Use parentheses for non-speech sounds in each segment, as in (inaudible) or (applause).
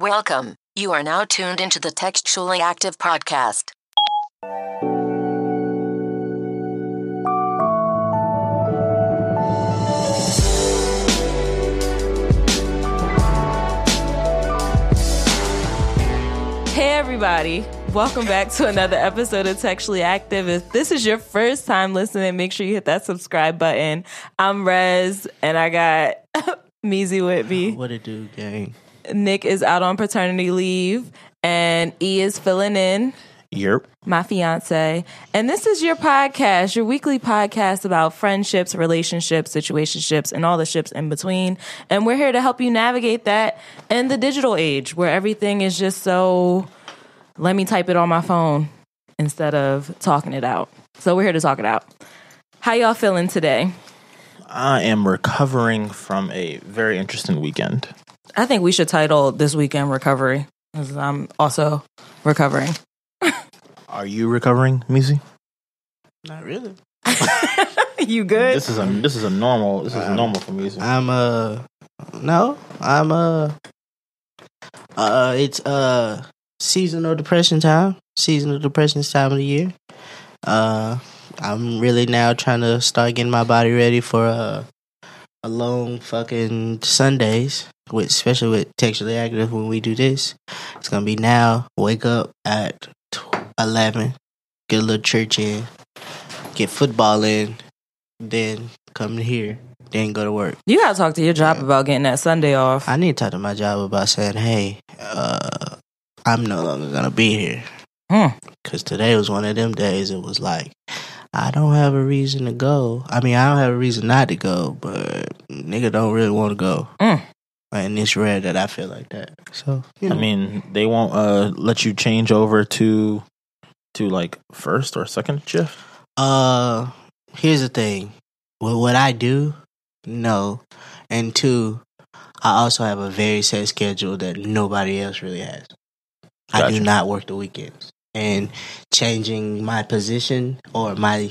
Welcome. You are now tuned into the Textually Active podcast. Hey, everybody. Welcome back to another episode of Textually Active. If this is your first time listening, make sure you hit that subscribe button. I'm Rez, and I got (laughs) Meezy with me. What it do, gang? Nick is out on paternity leave, and E is filling in, Yerp. my fiance. And this is your podcast, your weekly podcast about friendships, relationships, situationships, and all the ships in between. And we're here to help you navigate that in the digital age where everything is just so let me type it on my phone instead of talking it out. So we're here to talk it out. How y'all feeling today? I am recovering from a very interesting weekend. I think we should title this weekend recovery because I'm also recovering. Are you recovering, Missy? Not really. (laughs) you good? This is a this is a normal this is normal for Missy. I'm uh no, I'm uh uh it's uh seasonal depression time. Seasonal depression time of the year. Uh I'm really now trying to start getting my body ready for uh, a long fucking Sundays, with especially with textually active when we do this. It's gonna be now. Wake up at eleven, get a little church in, get football in, then come here, then go to work. you gotta talk to your job about getting that Sunday off. I need to talk to my job about saying, hey, uh, I'm no longer gonna be here. Hmm. Cause today was one of them days. It was like, I don't have a reason to go. I mean, I don't have a reason not to go, but nigga don't really want to go. Mm. And it's rare that I feel like that. So, you know, I mean, they won't uh let you change over to to like first or second shift. Uh, here's the thing. With what I do, no. And two, I also have a very set schedule that nobody else really has. I do not work the weekends. And changing my position or my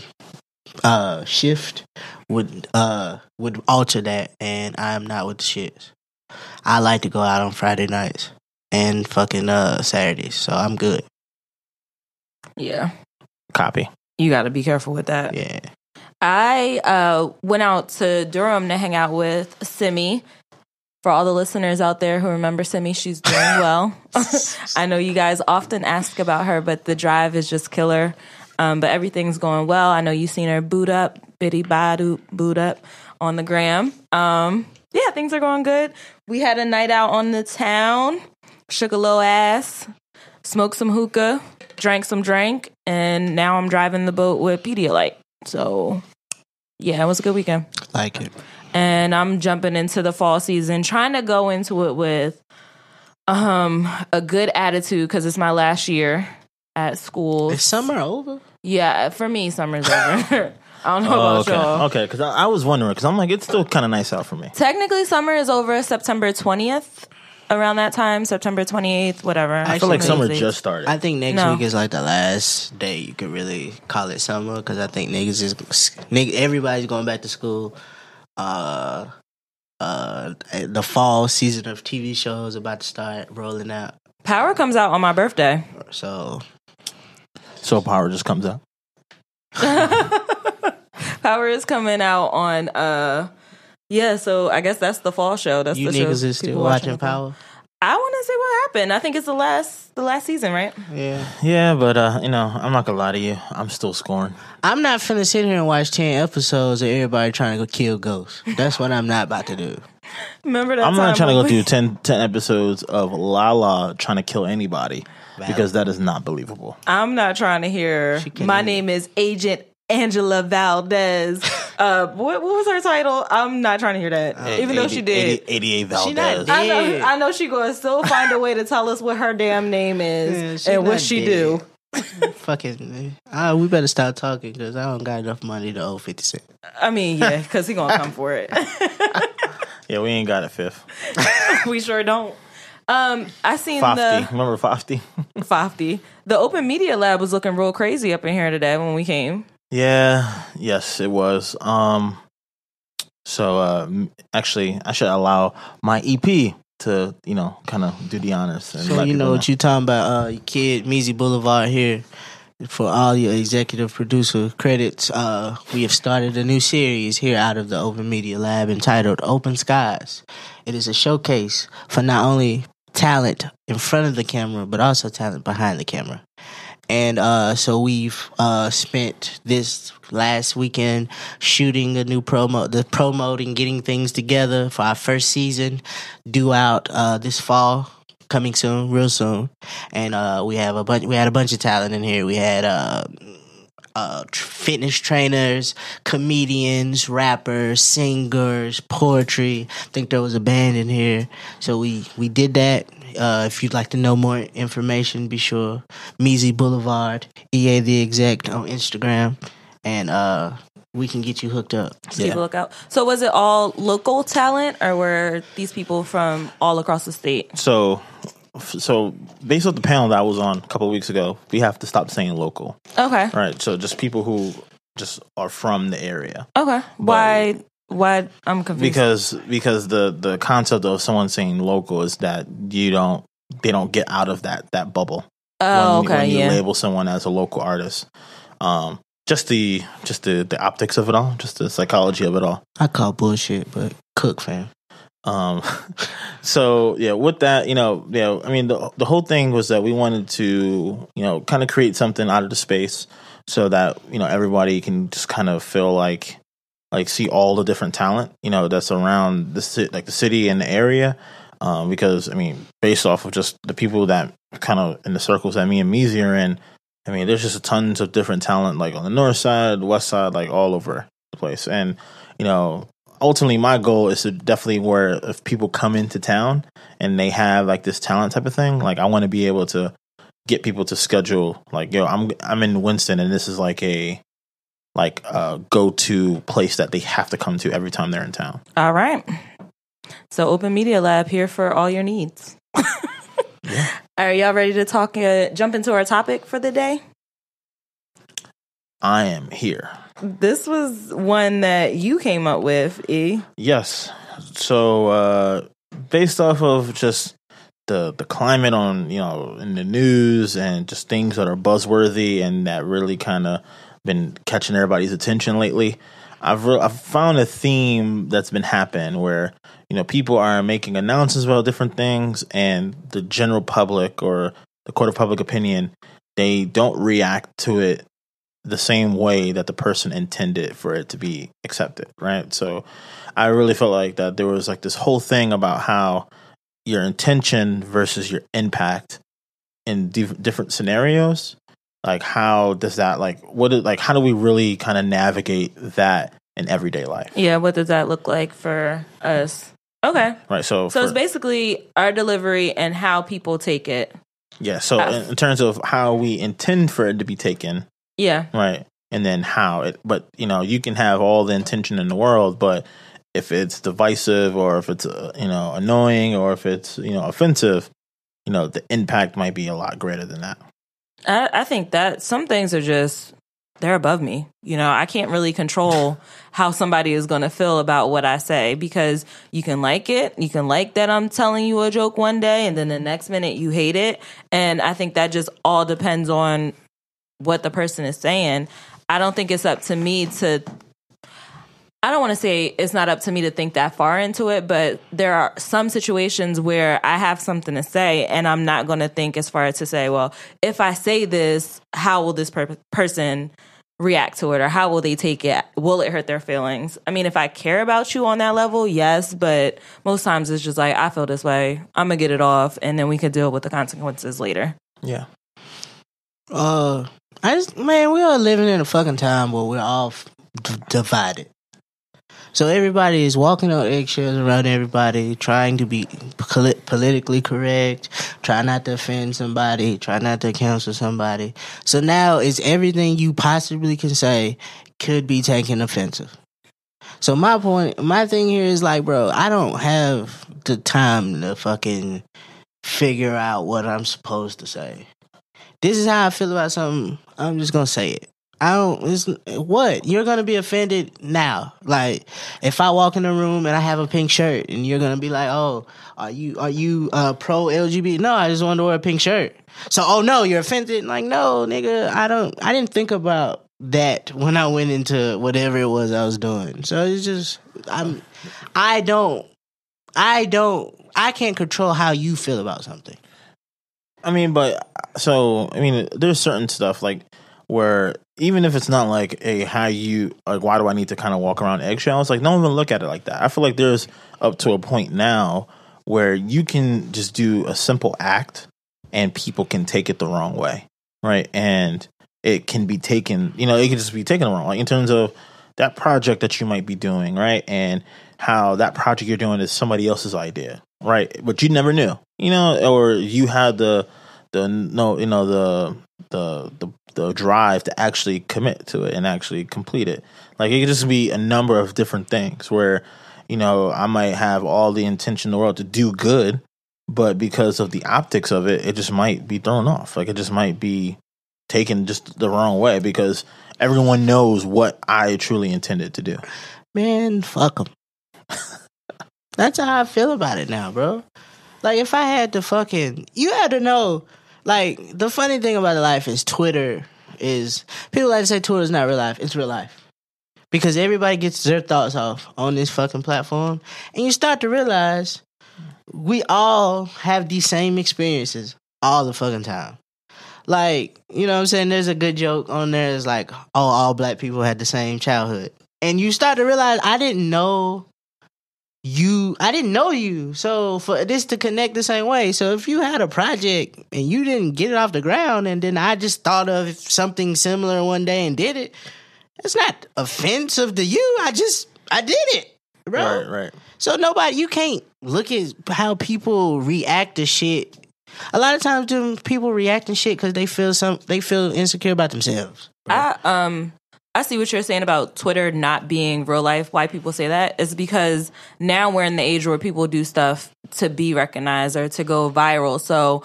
uh shift would uh would alter that and I am not with the shits. I like to go out on Friday nights and fucking uh Saturdays, so I'm good. yeah, Copy. you gotta be careful with that. Yeah. I uh, went out to Durham to hang out with Simi. For all the listeners out there who remember Simi, she's doing (laughs) well. (laughs) I know you guys often ask about her, but the drive is just killer. Um, but everything's going well. I know you've seen her boot up, bitty badu boot up on the gram. Um, yeah, things are going good. We had a night out on the town, shook a little ass, smoked some hookah, drank some drink, and now I'm driving the boat with Pedialyte. So, yeah, it was a good weekend. Like it. And I'm jumping into the fall season, trying to go into it with um a good attitude because it's my last year at school. Is summer over? Yeah, for me, summer's over. (laughs) (laughs) I don't know Oh, about okay. y'all. Okay, because I, I was wondering because I'm like it's still kind of nice out for me. Technically, summer is over September 20th. Around that time, September 28th, whatever. I feel like summer Crazy. just started. I think next No. week is like the last day you could really call it summer because I think niggas is nigga, everybody's going back to school. Uh, uh, the fall season of TV shows about to start rolling out. Power comes out on my birthday. So so power just comes out. (laughs) (laughs) Power is coming out on uh yeah, so I guess that's the fall show. That's you the show niggas is still people watching on the fall. Power? I want to see what happened. I think it's the last the last season, right? Yeah. Yeah, but uh, you know, I'm not gonna lie to you. I'm still scoring. I'm not finna sit here and watch ten episodes of everybody trying to go kill ghosts. That's what I'm not about to do. (laughs) Remember that I'm time not trying to go we- through 10, 10 episodes of Lala trying to kill anybody because that is not believable. I'm not trying to hear. My name is Agent Angela Valdez. (laughs) uh, what, what was her title? I'm not trying to hear that, even though she did. 80 88 Valdez. She not dead. I know, I know she going to still find a way to tell us what her damn name is she and what she dead. do. (laughs) Fucking, uh, we better stop talking because I don't got enough money to owe 50 Cent. I mean, yeah, because he gonna come for it. (laughs) Yeah, we ain't got it fifth. we sure don't. Um, I seen Fofty. the Remember Fofty? Fofty. The Open Media Lab was looking real crazy up in here today when we came. Yeah, yes, it was. Um so uh actually I should allow my EP to you know kind of do the honors. And So you know what you talking about, uh, kid, Measy Boulevard here. For all your executive producer credits, uh, we have started a new series here out of the Open Media Lab entitled Open Skies. It is a showcase for not only talent in front of the camera, but also talent behind the camera. And uh, so we've uh, spent this last weekend shooting a new promo, the promoting, getting things together for our first season, due out uh, this fall, coming soon, real soon. And uh, we have a bunch. We had a bunch of talent in here. We had uh, fitness trainers, comedians, rappers, singers, poetry. I think there was a band in here. So we we did that. Uh, if you'd like to know more information, be sure Measy Boulevard, EA the Exec on Instagram, and uh, we can get you hooked up. Keep a lookout. So was it all local talent, or were these people from all across the state? So, so based off the panel that I was on a couple of weeks ago, we have to stop saying local, Okay. right? So just people who just are from the area, Okay. Why? Why? I'm confused. because because the the concept of someone saying local is that you don't they don't get out of that that bubble. oh, when, okay, when you yeah. label someone as a local artist. Um, just the just the the optics of it all, just the psychology of it all. I call bullshit, but Cook fam. Um, (laughs) so yeah, with that, you know, yeah, I mean, the the whole thing was that we wanted to, you know, kind of create something out of the space so that you know everybody can just kind of feel like like see all the different talent, you know, that's around the like the city and the area. Um, because I mean, based off of just the people that kind of in the circles that me and Meezy are in, I mean, there's just a tons of different talent, like on the north side, west side, like all over the place. And you know, ultimately, my goal is to definitely where if people come into town and they have like this talent type of thing, like I want to be able to get people to schedule, like, yo, I'm I'm in Winston, and this is like a like a go to place that they have to come to every time they're in town. All right. So Open Media Lab here for all your needs. (laughs) Are y'all ready to talk? Uh, jump into our topic for the day. I am here. This was one that you came up with, E. Yes. So uh based off of just the the climate on, you know, in the news and just things that are buzzworthy and that really kind of been catching everybody's attention lately, I've re- I've found a theme that's been happening where you know people are making announcements about different things and the general public or the court of public opinion they don't react to it the same way that the person intended for it to be accepted, right? So I really felt like that there was like this whole thing about how your intention versus your impact in diff- different scenarios. Like how does that like what is like how do we really kind of navigate that in everyday life? Yeah, what does that look like for us? Okay. Right. So So for- it's basically our delivery and how people take it. yeah. So in, in terms of how we intend for it to be taken, Yeah. right and then how it but you know you can have all the intention in the world but if it's divisive or if it's uh, you know annoying or if it's you know offensive you know the impact might be a lot greater than that I, I think that some things are just they're above me. You know, I can't really control (laughs) how somebody is going to feel about what I say because you can like it, you can like that I'm telling you a joke one day, and then the next minute you hate it. And I think that just all depends on what the person is saying. I don't think it's up to me to. I don't want to say it's not up to me to think that far into it, but there are some situations where I have something to say and I'm not going to think as far as to say, well, if I say this, how will this per- person react to it or how will they take it? Will it hurt their feelings? I mean, if I care about you on that level, yes, but most times it's just like, I feel this way. I'm going to get it off and then we can deal with the consequences later. yeah Uh, I just man, we are living in a fucking time where we're all d- divided. So everybody is walking on eggshells around everybody, trying to be poli- politically correct, try not to offend somebody, try not to cancel somebody. So now it's everything you possibly can say could be taken offensive. So my point, my thing here is like, bro, I don't have the time to fucking figure out what I'm supposed to say this is how I feel about something. I'm just gonna say it. I don't. It's, what you're gonna be offended now? Like if I walk in the room and I have a pink shirt, and you're gonna be like, "Oh, are you are you uh, pro LGBT?" No, I just want to wear a pink shirt. So, oh no, you're offended? Like, no, nigga, I don't. I didn't think about that when I went into whatever it was I was doing. So it's just I'm. I don't. I don't. I can't control how you feel about something. I mean, but so I mean, there's certain stuff like where even if it's not like a how you like, why do I need to kind of walk around eggshells? Like, one will look at it like that. I feel like there's up to a point now where you can just do a simple act and people can take it the wrong way, right? And it can be taken, you know, it can just be taken wrong, like in terms of that project that you might be doing, right? And how that project you're doing is somebody else's idea, right? But you never knew, you know, or you had the the no, you know, the the the the drive to actually commit to it and actually complete it. Like it could just be a number of different things where, you know, I might have all the intention in the world to do good, but because of the optics of it, it just might be thrown off. Like it just might be taken just the wrong way because everyone knows what I truly intended to do. Man, fuck them. (laughs) That's how I feel about it now, bro. Like if I had to fucking, you had to know. Like the funny thing about life is Twitter is people like to say Twitter is not real life. It's real life because everybody gets their thoughts off on this fucking platform, and you start to realize we all have these same experiences all the fucking time. Like, you know what I'm saying? There's a good joke on there. It's like, oh, all black people had the same childhood. And you start to realize I didn't know you I didn't know you. So for this to connect the same way. So if you had a project and you didn't get it off the ground and then I just thought of something similar one day and did it, it's not offensive to you. I just I did it. Bro. Right, right. So nobody you can't look at how people react to shit. A lot of times them people react to shit cuz they feel some they feel insecure about themselves. I um I see what you're saying about Twitter not being real life. Why people say that is because now we're in the age where people do stuff to be recognized or to go viral. So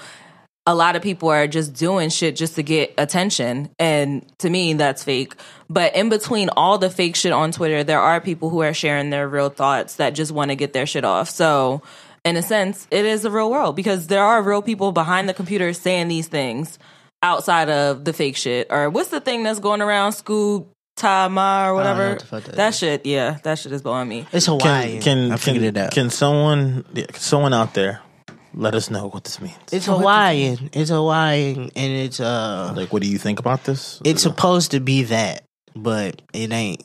a lot of people are just doing shit just to get attention. And to me, that's fake. But in between all the fake shit on Twitter, there are people who are sharing their real thoughts that just want to get their shit off. So, in a sense, it is the real world because there are real people behind the computer saying these things outside of the fake shit. Or what's the thing that's going around? Scoob Tama or whatever. what that that shit, yeah, that shit is blowing me. It's Hawaiian. Can can I figured can, it out. can someone yeah, can someone out there let us know what this means? it's Hawaiian. It's Hawaiian and it's uh Like, what do you think about this? it's supposed to be that, but it ain't.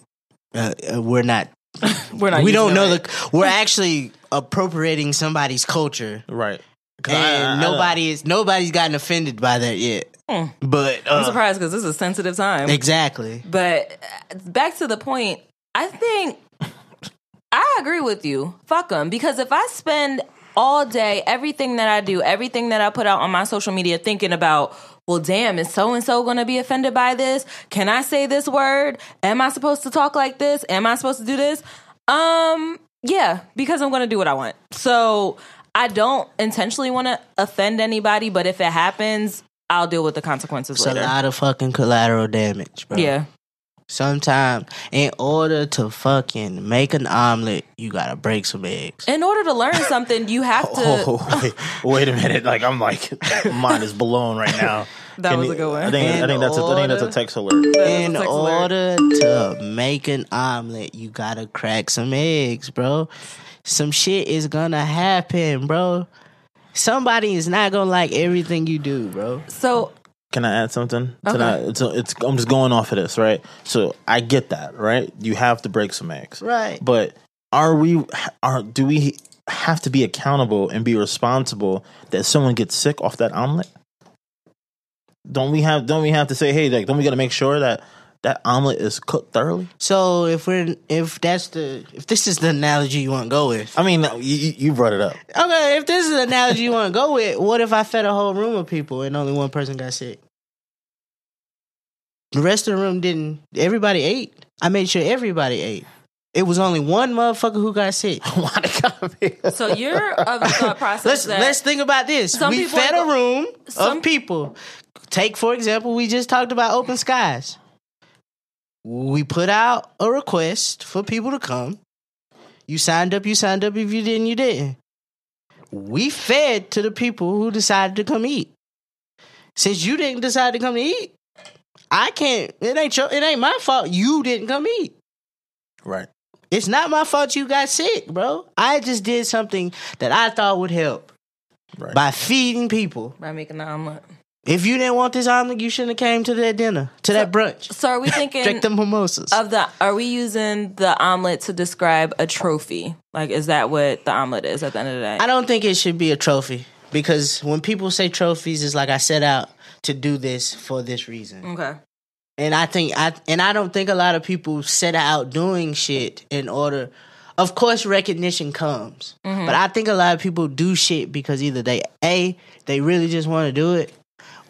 Uh, uh, we're not. (laughs) We're not. we don't know right. the. We're actually appropriating somebody's culture, right? I- and I- I- nobody is nobody's gotten offended by that yet. Hmm. But I'm uh, surprised because this is a sensitive time. exactly. But uh, back to the point, I think I agree with you. Fuck them. Because if I spend all day, everything that I do, everything that I put out on my social media thinking about, well, damn, is so and so going to be offended by this? Can I say this word? Am I supposed to talk like this? Am I supposed to do this? Um, yeah, because I'm going to do what I want. So I don't intentionally want to offend anybody, but if it happens, I'll deal with the consequences It's a lot of fucking collateral damage, bro. Yeah. Sometimes, in order to fucking make an omelet, you gotta break some eggs. In order to learn (laughs) something, you have to. Oh, wait, wait a minute! Like I'm like, mine is blown right now. (laughs) That Can was you- a good one. I think, I think that's a, I think that's a text alert. In Text alert. order to make an omelet, you gotta crack some eggs, bro. Some shit is gonna happen, bro. Somebody is not gonna like everything you do, bro. So Can I add something Okay. that? It's, it's I'm just going off of this, right? So I get that, right? You have to break some eggs, Right. But are we? Are do we have to be accountable and be responsible that someone gets sick off that omelet? Don't we have? Don't we have to say, hey, like, don't we got to make sure that that omelet is cooked thoroughly? So if we're if that's the if this is the analogy you want to go with, I mean, you, you you brought it up. okay. If this is the analogy you want to go with, what if I fed a whole room of people and only one person got sick? The rest of the room didn't. Everybody ate. I made sure everybody ate. It was only one motherfucker who got sick. (laughs) Why they gotta be? so you're of the thought (laughs) process Let's that let's think about this. Some we people fed are a room some- of people. Take for example, we just talked about open skies. We put out a request for people to come. You signed up, you signed up. If you didn't, you didn't. We fed to the people who decided to come eat. Since you didn't decide to come eat, I can't. It ain't your, it ain't my fault. You didn't come eat. Right. It's not my fault you got sick, bro. I just did something that I thought would help Right. by feeding people. By making the omelet. If you didn't want this omelet, you shouldn't have came to that dinner, to that brunch. So are we (laughs) thinking Drink them mimosas. of the? Are we using the omelet to describe a trophy? Like, is that what the omelet is at the end of the day? I don't think it should be a trophy because when people say trophies, it's like I set out to do this for this reason. okay. And I think I and I don't think a lot of people set out doing shit in order. Of course, recognition comes, mm-hmm. but I think a lot of people do shit because either they a they really just want to do it,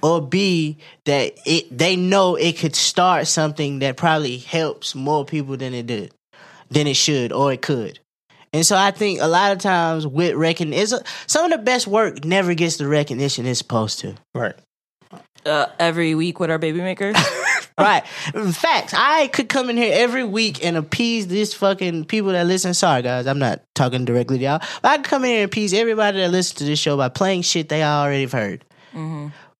or b that it they know it could start something that probably helps more people than it did, than it should or it could. And so I think a lot of times with recognition, some of the best work never gets the recognition it's supposed to. Right. Uh, every week with our baby makers. (laughs) Right. Facts. I could come in here every week and appease this fucking people that listen. Sorry, guys, I'm not talking directly to y'all. But I could come in here and appease everybody that listens to this show by playing shit they already have heard.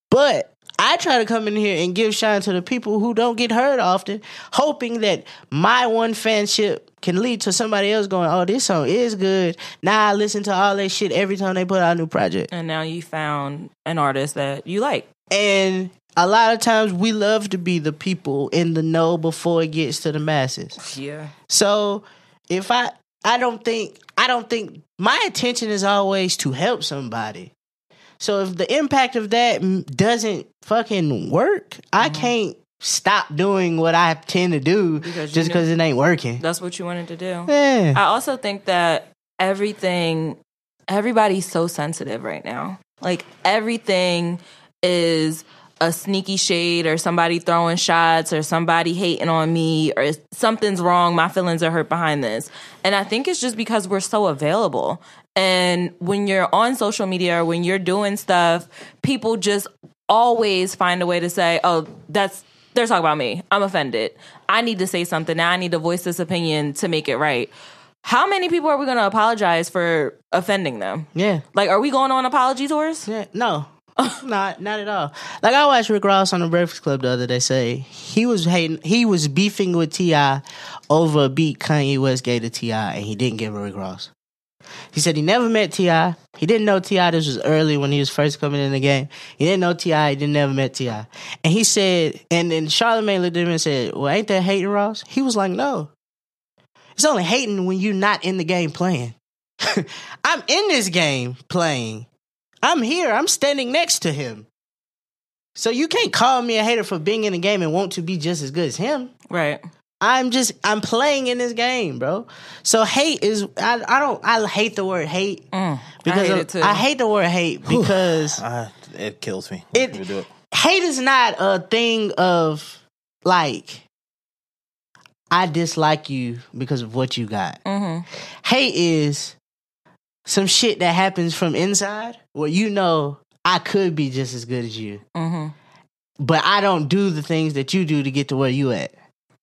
But I try to come in here and give shine to the people who don't get heard often, hoping that my one fanship can lead to somebody else going, oh, this song is good. Now I listen to all that shit every time they put out a new project. and now you found an artist that you like. And a lot of times we love to be the people in the know before it gets to the masses. Yeah. So if I I don't think I don't think my intention is always to help somebody. So if the impact of that doesn't fucking work, I mm-hmm. can't stop doing what I tend to do Because just because it ain't working. That's what you wanted to do. Yeah. I also think that everything, everybody's so sensitive right now. Like everything is a sneaky shade or somebody throwing shots or somebody hating on me or something's wrong. My feelings are hurt behind this. And I think it's just because we're so available. And when you're on social media or when you're doing stuff, people just always find a way to say, oh, that's, they're talking about me. I'm offended. I need to say something. Now I need to voice this opinion to make it right. How many people are we going to apologize for offending them? yeah. Like, are we going on apology tours? Yeah, no, (laughs) not not at all. Like I watched Rick Ross on the Breakfast Club the other day say he was hating, he was beefing with T.I. over a beat Kanye West gave to T.I., and he didn't give Rick Ross. He said he never met Ti. He didn't know Ti. This was early when he was first coming in the game. He didn't know Ti. He didn't never met Ti. And he said, and then Charlamagne looked at him and said, "Well, ain't that hating, Ross?" He was like, "No, it's only hating when you're not in the game playing. (laughs) I'm in this game playing." I'm here. I'm standing next to him. So you can't call me a hater for being in the game and want to be just as good as him. Right. I'm just I'm playing in this game, bro. So hate is I I don't I hate the word hate Mm, because I hate of- it too. I hate the word hate because Uh, it kills me. It- when people do it. hate is not a thing of like I dislike you because of what you got. hmm Hate is some shit that happens from inside where you know I could be just as good as you. hmm but I don't do the things that you do to get to where you at.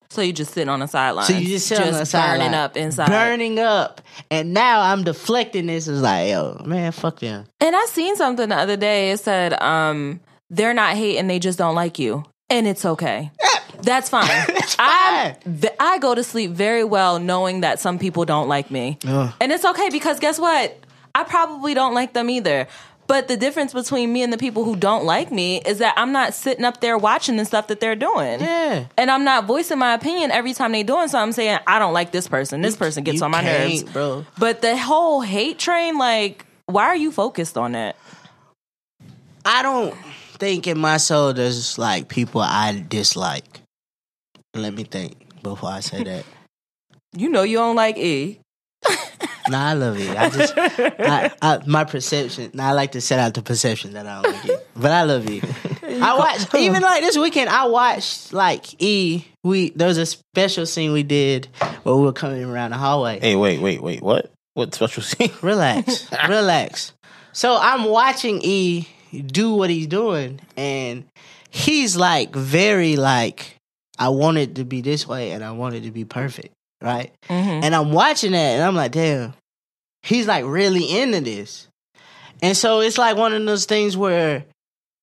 So you just sitting on the sideline. So you just sit on the burning sideline, up inside. burning up, and now I'm deflecting this. Is like, yo, man, fuck them. And I seen something the other day. It said, um, they're not hating, they just don't like you. And it's okay. That's fine. (laughs) I fine. th- I go to sleep very well knowing that some people don't like me. Ugh. And it's okay because guess what? I probably don't like them either. But the difference between me and the people who don't like me is that I'm not sitting up there watching the stuff that they're doing. Yeah. And I'm not voicing my opinion every time they're doing something saying, I don't like this person. This person gets You on my nerves. bro. But the whole hate train, like, why are you focused on that? I don't think in my soul there's like people I dislike. Let me think before I say that. (laughs) You know you don't like E. nah, I love it. I just, I, I, my perception. Nah, I like to set out the perception that I don't like it, but I love it. (laughs) I watched even like this weekend. I watched like E. We there was a special scene we did where we were coming around the hallway. Hey, wait, wait, wait. What? What special scene? (laughs) Relax, relax. So I'm watching E do what he's doing, and he's like very like I want it to be this way and I want it to be perfect, right? Mhm. And I'm watching that and I'm like, damn, he's like really into this. And so it's like one of those things where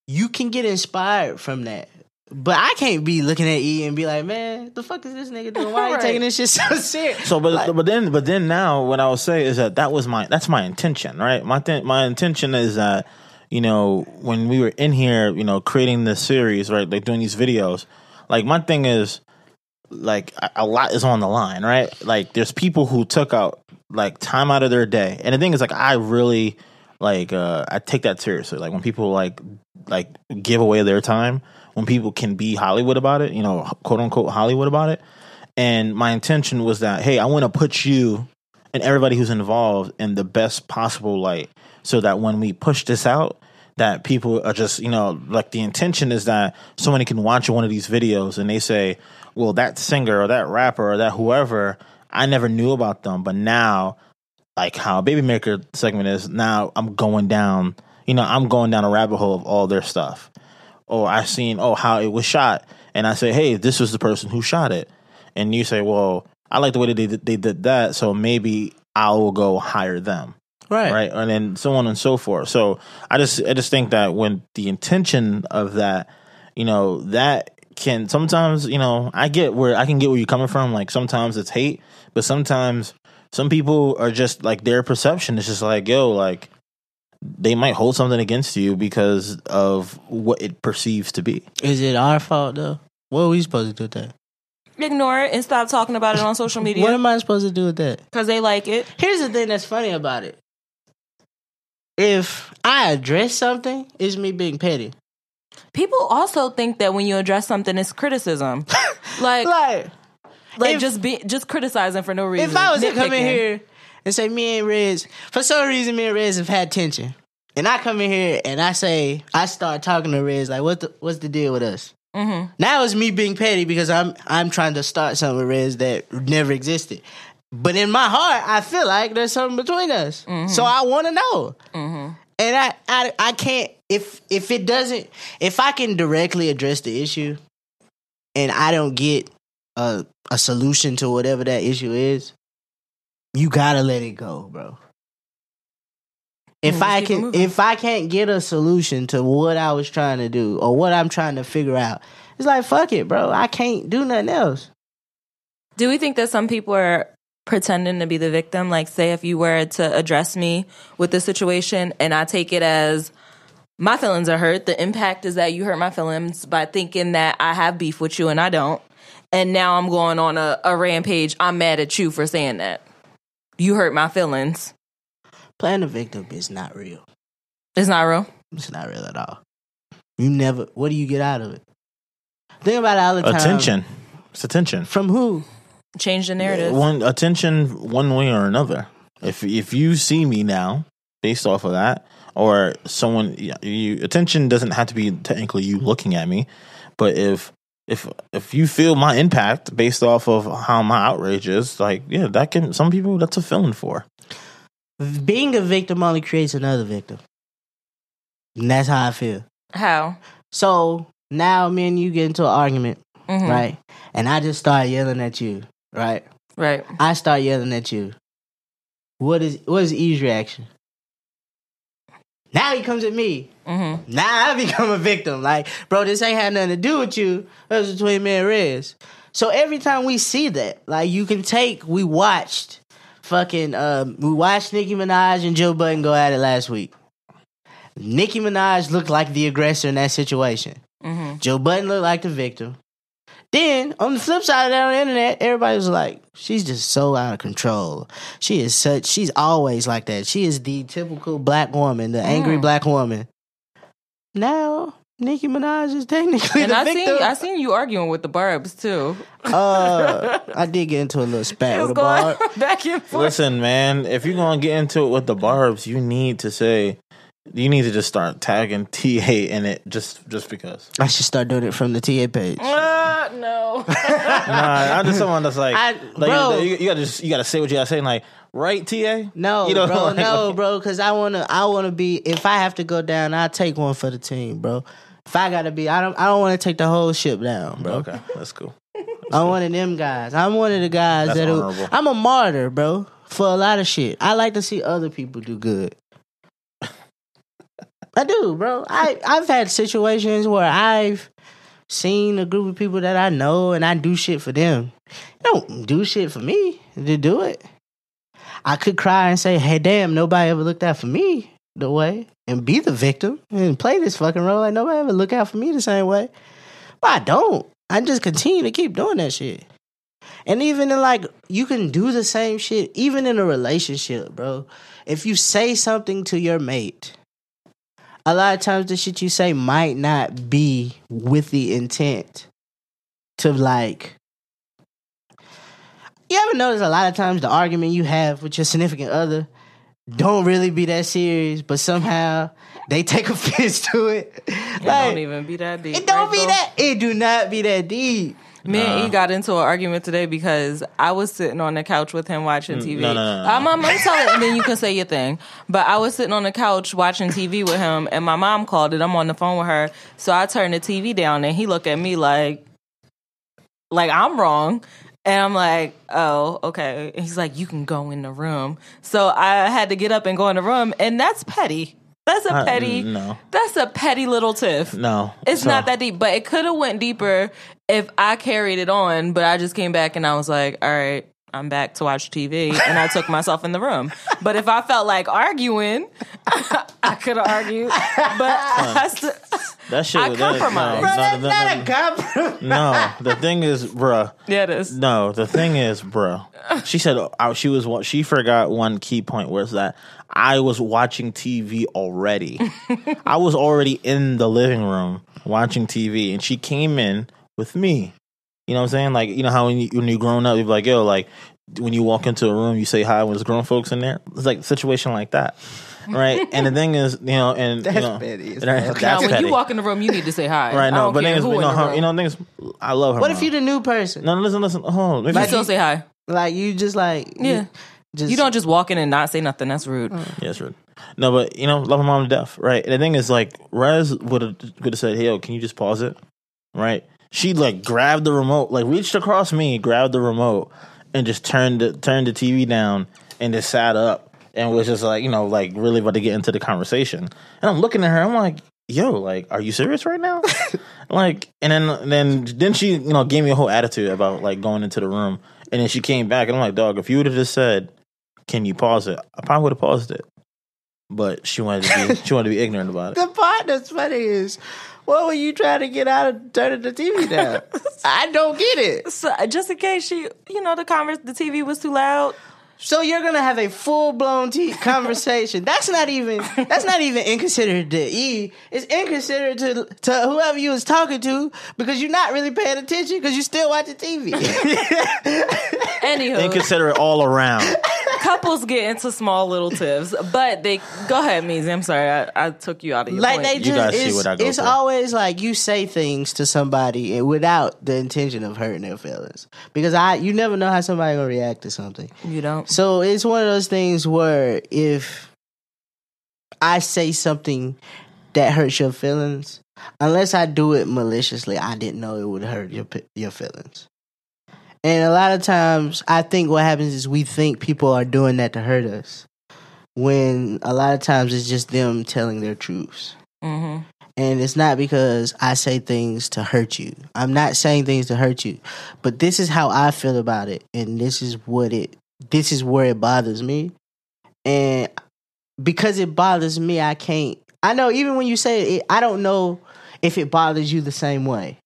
you can get inspired from that. But I can't be looking at E and be like, man, the fuck is this nigga doing? Why are you (laughs) Right. taking this shit so (laughs) serious? So, but Like- but then but then now, what I would say is that that was my that's my intention, right? My th- my intention is that you know when we were in here, you know, creating this series, right, like doing these videos, like my thing is like a, lot is on the line, right? Like there's people who took out like time out of their day, and the thing is, like I really like uh I take that seriously. Like when people like like give away their time, when people can be Hollywood about it, you know, quote unquote Hollywood about it. And my intention was that, hey, I want to put you and everybody who's involved in the best possible light so that when we push this out, that people are just, you know, like the intention is that somebody can watch one of these videos and they say, well, that singer or that rapper or that whoever, I never knew about them, but now, like how Baby Maker segment is, now I'm going down, you know, I'm going down a rabbit hole of all their stuff. Oh, or I've seen, oh, how it was shot. And I say, hey, this was the person who shot it. And you say, well, I like the way that they they did that, so maybe I will go hire them right right and then so on and so forth so i just i just think that when the intention of that you know that can sometimes you know i get where i can get where you're coming from like sometimes it's hate but sometimes some people are just like their perception is just like yo like they might hold something against you because of what it perceives to be Is it our fault though? What are we supposed to do with that? Ignore it and stop talking about it on social media. What am I supposed to do with that? because they like it. Here's the thing that's funny about it. If I address something, it's me being petty. People also think that when you address something, it's criticism. (laughs) like, Like, like if- just be just criticizing for no reason. if I was to come in here and say me and Rez, for some reason me and Rez have had tension, and I come in here and I say I start talking to Rez like, what the, what's the deal with us? Mhm. Now it's me being petty because I'm I'm trying to start something with Rez that never existed. But in my heart, I feel like there's something between us. So I want to know. And I, I I can't if if it doesn't if I can directly address the issue and I don't get a a solution to whatever that issue is, you gotta let it go, bro. If I just keep it can if I can't get a solution to what I was trying to do or what I'm trying to figure out, it's like fuck it, bro. I can't do nothing else. Do we think that some people are pretending to be the victim? Like, say, if you were to address me with this situation and I take it as my feelings are hurt, the impact is that you hurt my feelings by thinking that I have beef with you and I don't. And now I'm going on a, a rampage. I'm mad at you for saying that. You hurt my feelings. Playing the victim is not real. It's not real. It's not real at all. You never. What do you get out of it? Think about it all the time. attention it's attention from who? Change the narrative. one attention one way or another. If if you see me now based off of that, or someone you, you attention doesn't have to be technically you looking at me, but if if if you feel my impact based off of how my outrage is, like yeah, that can some people that's a feeling for. Being a victim only creates another victim. And that's how I feel. How? So now me and you get into an argument, Mhm. right? And I just start yelling at you, right? Right. I start yelling at you. What is what is E's reaction? Now he comes at me. hmm Now I become a victim. Like, bro, this ain't had nothing to do with you. That was between me and Rez. So every time we see that, like you can take, we watched fucking um we watched Nicki Minaj and Joe Budden go at it last week. Nicki Minaj looked like the aggressor in that situation. hmm Joe Budden looked like the victim. Then on the flip side of that on the internet, everybody was like, she's just so out of control. She is such she's always like that. She is the typical black woman, the angry Mm. black woman. Now, Nicki Minaj is technically And the I victim. seen I seen you arguing with the Barbs too. uh, (laughs) I did get into a little spat with the going bar. (laughs) back and forth. Listen, man, if you're gonna get into it with the barbs, you need to say you need to just start tagging TA in it just just because. I should start doing it from the TA page. Ah, no. (laughs) nah, I'm just someone that's like, I- like bro. you, you gotta just you gotta say what you gotta say, and like, right, Ta? No, You know, bro, like- no, bro, because I wanna, I wanna be. If I have to go down, I'll take one for the team, bro. If I gotta be, I don't, I don't want to take the whole ship down, bro. Okay, that's cool. (laughs) I'm one of them guys. I'm one of the guys That's that honorable. I'm a martyr, bro, for a lot of shit. I like to see other people do good. I do, bro. I I've had situations where I've seen a group of people that I know and I do shit for them. They don't do shit for me to do it. I could cry and say, "Hey, damn, nobody ever looked out for me the way," and be the victim and play this fucking role like nobody ever look out for me the same way. But I don't. I just continue to keep doing that shit. And even in like, you can do the same shit, even in a relationship, bro. If you say something to your mate, a lot of times the shit you say might not be with the intent to like. You ever notice a lot of times the argument you have with your significant other don't really be that serious, but somehow they take (laughs) offense to it. It Like, don't even be that deep. it don't right, be bro? that. It do not be that deep. Me and E got into an argument today because I was sitting on the couch with him watching TV. Mm, no, no, no, no. I'm, I'm gonna tell it, and then you can say your thing. But I was sitting on the couch watching TV with him, and my mom called it. I'm on the phone with her, so I turned the TV down, and he looked at me like, like I'm wrong. And I'm like, oh, okay. And he's like, you can go in the room. So I had to get up and go in the room, and that's petty. That's a Uh, petty. no. That's a petty little tiff. No, It's So- not that deep, but it could have went deeper if I carried it on. But I just came back and I was like, all right, I'm back to watch TV, and I took myself in the room. But if I felt like arguing, (laughs) I could have argued. But I st- That shit. I was- that- No, Bro, no, that's no, not a compliment. no, the thing is, bruh. yeah, it is. No, the thing is, bro. She said uh, she was. She forgot one key point was that I was watching TV already. (laughs) I was already in the living room watching TV, and she came in with me. You know what I'm saying? Like you know how when you when you grown up, you're like, yo, like when you walk into a room, you say hi when there's grown folks in there. It's like a situation like that, (laughs) right? and the thing is, you know, and That's you know, petty as that- fuck. Now, that's when petty. you walk in the room, you need to say hi. right? I No, don't but care thing is, who you in know, the her, room. you know, thing is, I love her. What if mom. you the new person? No, listen, listen. Hold on. You still say hi. Like you just like you Yeah. just You don't just walk in and not say nothing. That's rude. Mm. Yeah, it's rude. No, but you know, love her mom to death, right? And the thing is, like, Rez would have would have said, "Hey, yo, can you just pause it?" Right? She like grabbed the remote, like reached across me, grabbed the remote, and just turned the turned the TV down and just sat up and was just like, you know, like really about to get into the conversation. And I'm looking at her, I'm like, "Yo, like, are you serious right now?" (laughs) like, and then then then she, you know, gave me a whole attitude about like going into the room, and then she came back, and I'm like, "Dog, if you would have just said." Can you pause it? I probably would have paused it but she wanted to be (laughs) she wanted to be ignorant about it. the part that's funny is what were you trying to get out of turning the TV down? (laughs) I don't get it. So just in case she, you know, the converse, the TV was too loud. So you're gonna have a full blown t- (laughs) conversation. That's not even that's not even inconsiderate to E. It's inconsiderate to to whoever you was talking to because you're not really paying attention because you still watching TV. (laughs) Anywho, Inconsiderate all around. couples get into small little tiffs, but they go ahead, Meezy. I'm sorry, I, I took you out of your like point. they You just guys see it's, what I go it's through. always like you say things to somebody and without the intention of hurting their feelings because I you never know how somebody gonna react to something. you don't. So it's one of those things where if I say something that hurts your feelings, unless I do it maliciously, I didn't know it would hurt your your feelings. And a lot of times, I think what happens is we think people are doing that to hurt us, when a lot of times it's just them telling their truths. hmm And it's not because I say things to hurt you. I'm not saying things to hurt you. But this is how I feel about it. And this is what it this is where it bothers me. And because it bothers me, I can't I know even when you say it, I don't know if it bothers you the same way.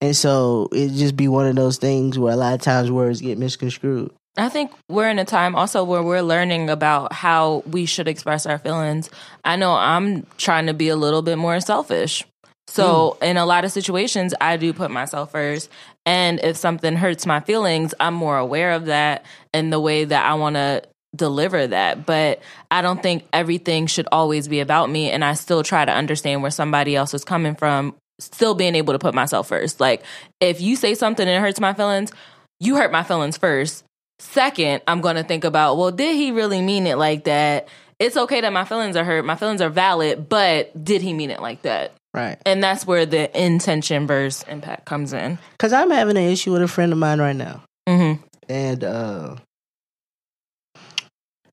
And so it just be one of those things where a lot of times words get misconstrued. I think we're in a time also where we're learning about how we should express our feelings. I know I'm trying to be a little bit more selfish. So, hmm. in a lot of situations, I do put myself first. And if something hurts my feelings, I'm more aware of that and the way that I want to deliver that. But I don't think everything should always be about me. And I still try to understand where somebody else is coming from, still being able to put myself first. Like, if you say something and it hurts my feelings, you hurt my feelings first. Second, I'm going to think about, well, did he really mean it like that? It's okay that my feelings are hurt. My feelings are valid, but did he mean it like that? Right. And that's where the intention versus impact comes in. Because I'm having an issue with a friend of mine right now. Mm-hmm. And uh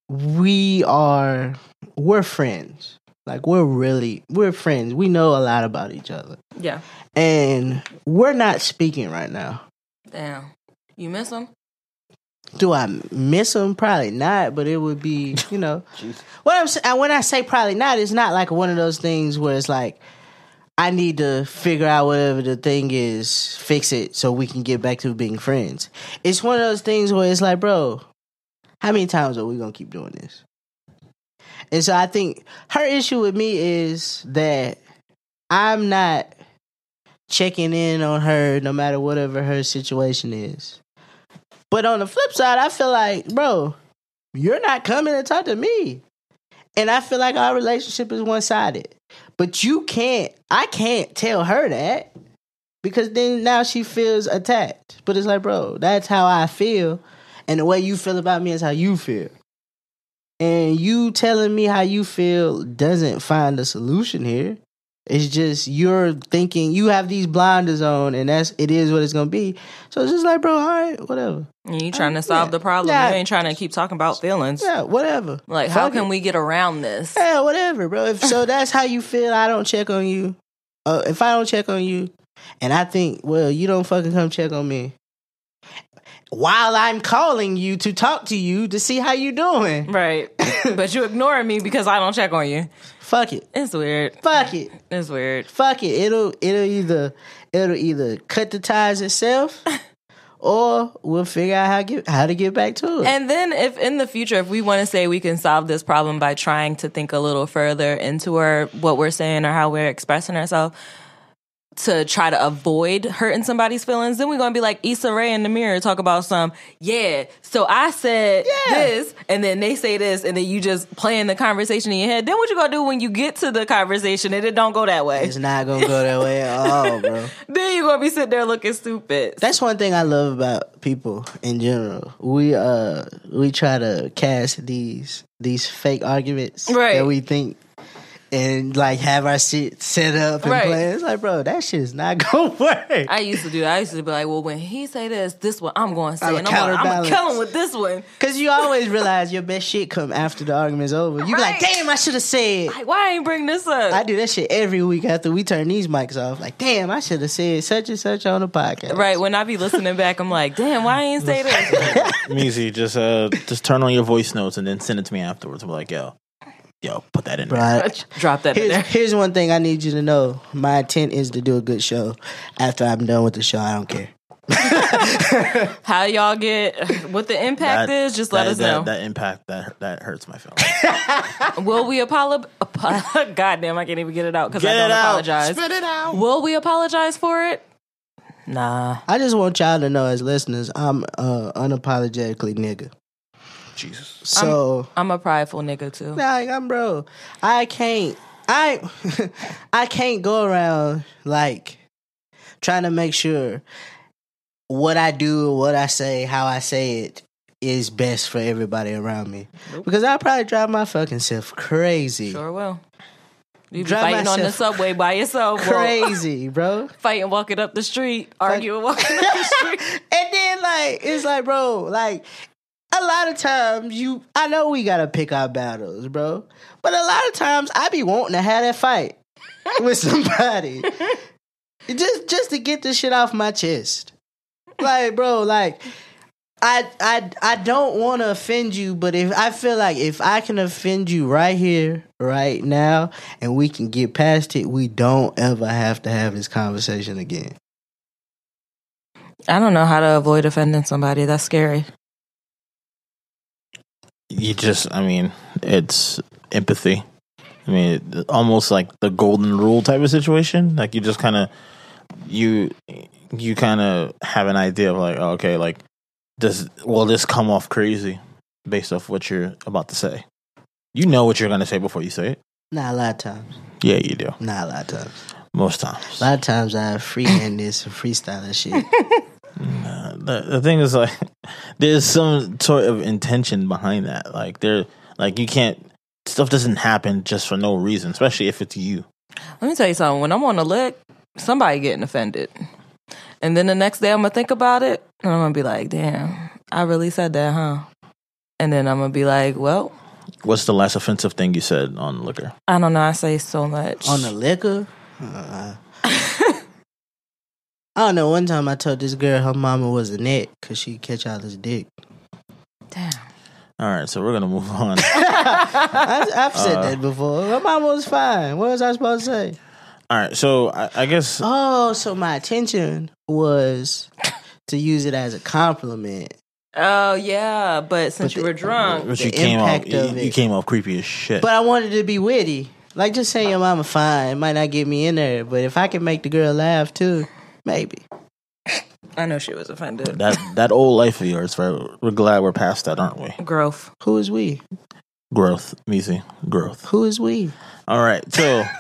we are we're friends. Like we're really we're friends. We know a lot about each other. Yeah. And we're not speaking right now. Damn. You miss them? Do I miss him? Probably not, but it would be, you know. (laughs) what I'm saying when I say probably not, it's not like one of those things where it's like I need to figure out whatever the thing is, fix it so we can get back to being friends. It's one of those things where it's like, bro, how many times are we gonna keep doing this? And so I think her issue with me is that I'm not checking in on her no matter whatever her situation is. But on the flip side, I feel like, bro, you're not coming to talk to me. And I feel like our relationship is one sided. But you can't, I can't tell her that because then now she feels attacked. But it's like, bro, that's how I feel. And the way you feel about me is how you feel. And you telling me how you feel doesn't find a solution here. It's just you're thinking you have these blinders on, and that's it is what it's gonna be. So it's just like, bro, all right, whatever. And you trying to solve yeah. the problem. Yeah. You ain't trying to keep talking about feelings. Yeah, whatever. Like, how can it. we get around this? Yeah, whatever, bro. If so, (laughs) that's how you feel. I don't check on you. Uh, if I don't check on you, and I think, well, you don't fucking come check on me. While I'm calling you to talk to you to see how you doing. Right. (laughs) but you ignoring me because I don't check on you. Fuck it. It's weird. Fuck it. It's weird. Fuck it. It'll it'll either it'll either cut the ties itself, (laughs) or we'll figure out how get how to get back to it. And then if in the future, if we want to say we can solve this problem by trying to think a little further into our what we're saying or how we're expressing ourselves to try to avoid hurting somebody's feelings, then we're gonna be like Issa Rae in the mirror talk about some, yeah, so I said Yeah. this, and then they say this, and then you just playing the conversation in your head. Then what you gonna do when you get to the conversation and it don't go that way? it's not gonna go that way at all, bro. (laughs) Then you're gonna be sitting there looking stupid. That's one thing I love about people in general. We uh we try to cast these these fake arguments Right. that we think and like have our shit set up and Right. play. It's like, bro, that shit is not (laughs) gonna work. I used to do that. I used to be like, well, when he say this, this one I'm going to say, I'ma and I'm gonna, I'm gonna kill him with this one. Cause you always realize your best shit come after the argument's over. You be like, damn, I should have said. Like, why I ain't bring this up? I do that shit every week after we turn these mics off. Like, damn, I should have said such and such on the podcast. right when I be listening back, I'm like, damn, why I ain't say this? (laughs) Easy. Just uh, just turn on your voice notes and then send it to me afterwards. I'm like, yo, yo, put that in. there. Right. Drop that in Here's, there. here's one thing I need you to know. My intent is to do a good show. After I'm done with the show, I don't care. (laughs) How y'all get what the impact is? Just let that, us that, know. That impact that that hurts my feelings. (laughs) Will we apologize? (laughs) God damn, I can't even get it out because I don't out. apologize. Spit it out. Will we apologize for it? Nah. I just want y'all to know, as listeners, I'm uh, unapologetically nigga. Jesus. So, I'm a prideful nigga too. like, I'm bro. I can't. I (laughs) I can't go around like trying to make sure what I do, what I say, how I say it is best for everybody around me. Because I probably drive my fucking self crazy. Sure will. You be Drive fighting on the subway by yourself. or Crazy, (laughs) bro. Fighting walking up the street, arguing walking up the (laughs) street. and then like it's like, bro, like a lot of times you I know we gotta pick our battles, bro. But a lot of times I be wanting to have that fight (laughs) with somebody. just just to get this shit off my chest. Like, bro, like I I I don't want to offend you, but if I feel like if I can offend you right here, right now, and we can get past it, we don't ever have to have this conversation again. I don't know how to avoid offending somebody. That's scary. You just, I mean, it's empathy. I mean, almost like the golden rule type of situation. Like you just kind of, you, you kind of have an idea of like, oh, okay, like, does will this come off crazy based off what you're about to say? You know what you're gonna say before you say it. Not a lot of times. Yeah, you do. Not a lot of times. Most times. A lot of times I freehand this and freestyle that shit. (laughs) the, the thing is like (laughs) there's some sort of intention behind that like there like you can't stuff doesn't happen just for no reason especially if it's you Let me tell you something. When I'm on the lick, somebody getting offended. And then the next day I'm gonna think about it and I'm gonna be like, damn, I really said that, huh? And then I'm gonna be like, well, What's the last offensive thing you said on liquor? I don't know, I say so much. On the liquor? Uh, (laughs) (laughs) I don't know. One time I told this girl her mama was a net because she catch all this dick. damn. All right, so we're gonna move on. (laughs) I, I've said Uh. that before. Her mama was fine. What was I supposed to say? All right, so I, I guess Oh, so my attention was to use it as a compliment. Oh yeah, but since But you the- were drunk, but the you came off impact you, of you it. came off creepy as shit. But I wanted to be witty. Like just saying your mama fine might not get me in there, but if I can make the girl laugh too, maybe. I know she was offended. that that old life of yours, right? We're glad we're past that, aren't we? Growth. Who is we? Growth, Measy, growth. Who is we? All right, so all right,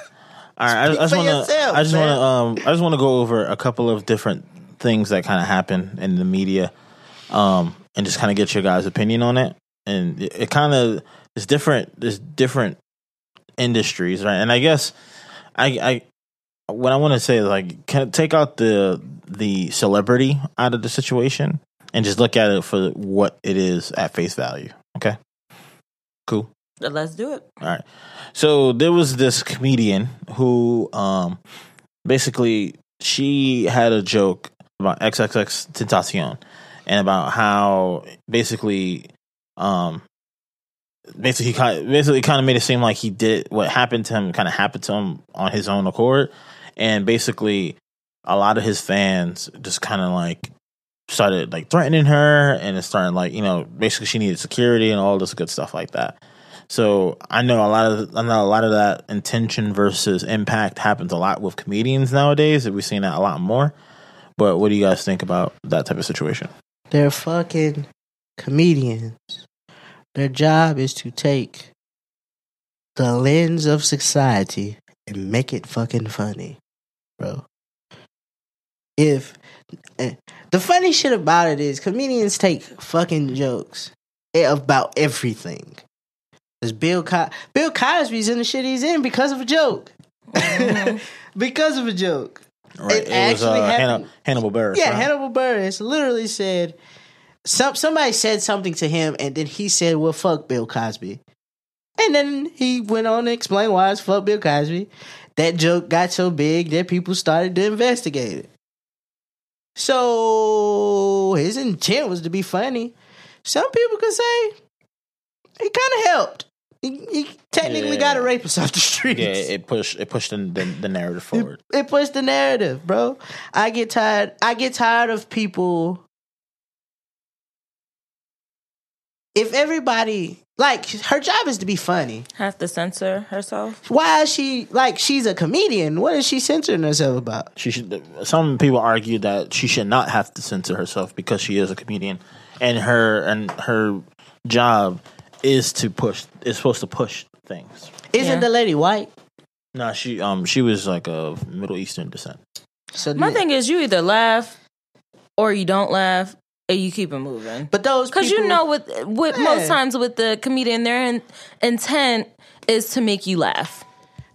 (laughs) I, I just want to, I just want to, um, I just want to go over a couple of different things that kind of happen in the media, um, and just kind of get your guys' opinion on it. And it, it kind of is different. There's different industries, right? And I guess I, I, what I want to say is like, can take out the the celebrity out of the situation and just look at it for what it is at face value. Okay, cool. Let's do it. All right. So there was this comedian who um basically she had a joke about XXXTentacion and about how basically um basically he kind basically kind of made it seem like he did what happened to him kind of happened to him on his own accord and basically a lot of his fans just kind of like started like threatening her and it started like you know basically she needed security and all this good stuff like that so I know a lot of I know a lot of that intention versus impact happens a lot with comedians nowadays. We've seen that a lot more. But what do you guys think about that type of situation? They're fucking comedians. Their job is to take the lens of society and make it fucking funny, bro. If eh, the funny shit about it is comedians take fucking jokes about everything. There's Bill Co- Bill Cosby's in the shit he's in because of a joke. (laughs) because of a joke. Right. It actually uh, Hanna- Hannibal Buress. Yeah, right? Hannibal Buress literally said some somebody said something to him, and then he said, "Well, fuck Bill Cosby," and then he went on to explain why it's fuck Bill Cosby. That joke got so big that people started to investigate it. So his intent was to be funny. Some people could say he kind of helped. He, he technically Yeah. got a rapist off the street. Yeah, it pushed it pushed the, the, the narrative forward. It pushed the narrative, bro. I get tired. I get tired of people. If everybody like her job is to be funny, Have to censor herself. why is she like she's a comedian? What is she censoring herself about? She should. Some people argue that she should not have to censor herself because she is a comedian, and her and her job is to push. Is supposed to push things. Isn't Yeah. the lady white? No, she um she was like of Middle Eastern descent. So My thing is, you either laugh or you don't laugh, and you keep it moving. but those Because you know, with with Yeah. most times with the comedian, their in, intent is to make you laugh.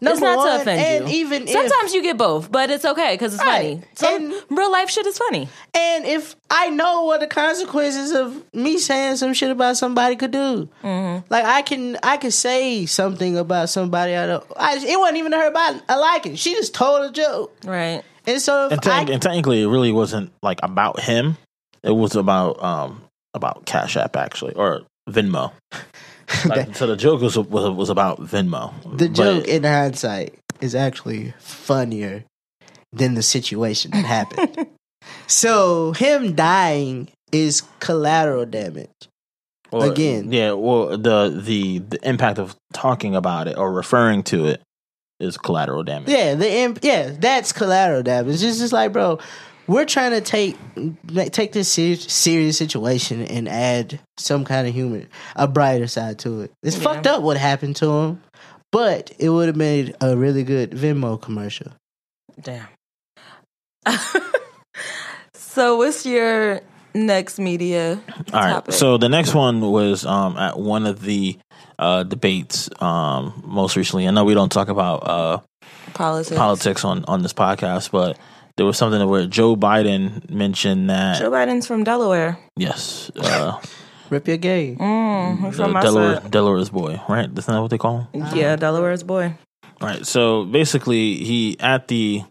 it's not one, to offend and you. even if- sometimes you get both, but it's okay because it's Right. funny. Some And- real life shit is funny. And if I know what the consequences of me saying some shit about somebody could do, Mm-hmm. like I can, I could say something about somebody. I don't. I, it wasn't even her about I like it. She just told a joke, Right. and so if And, I, and technically, it really wasn't like about him. It was about um about Cash App actually or Venmo. (laughs) Like, so the joke was was, was about Venmo. the But- joke in hindsight is actually funnier than the situation that happened. (laughs) so him dying is collateral damage. Or- Again. yeah. Well, the the the impact of talking about it or referring to it is collateral damage. Yeah, the imp, yeah, that's collateral damage. It's just like, bro, we're trying to take take this serious, serious situation and add some kind of humor, a brighter side to it. It's Yeah. fucked up what happened to him, but it would have made a really good Venmo commercial. Damn. (laughs) so, what's your next media All right. topic. So the next one was um, at one of the uh, debates um, most recently. I know we don't talk about uh, politics. politics on, on this podcast, but there was something where Joe Biden mentioned that Joe Biden's from Delaware. yes, uh, (laughs) Rip your gay. Mm, from Delaware side. Delaware's boy, right? Isn't that what they call him? Yeah, Delaware's boy. Right. So basically, he at the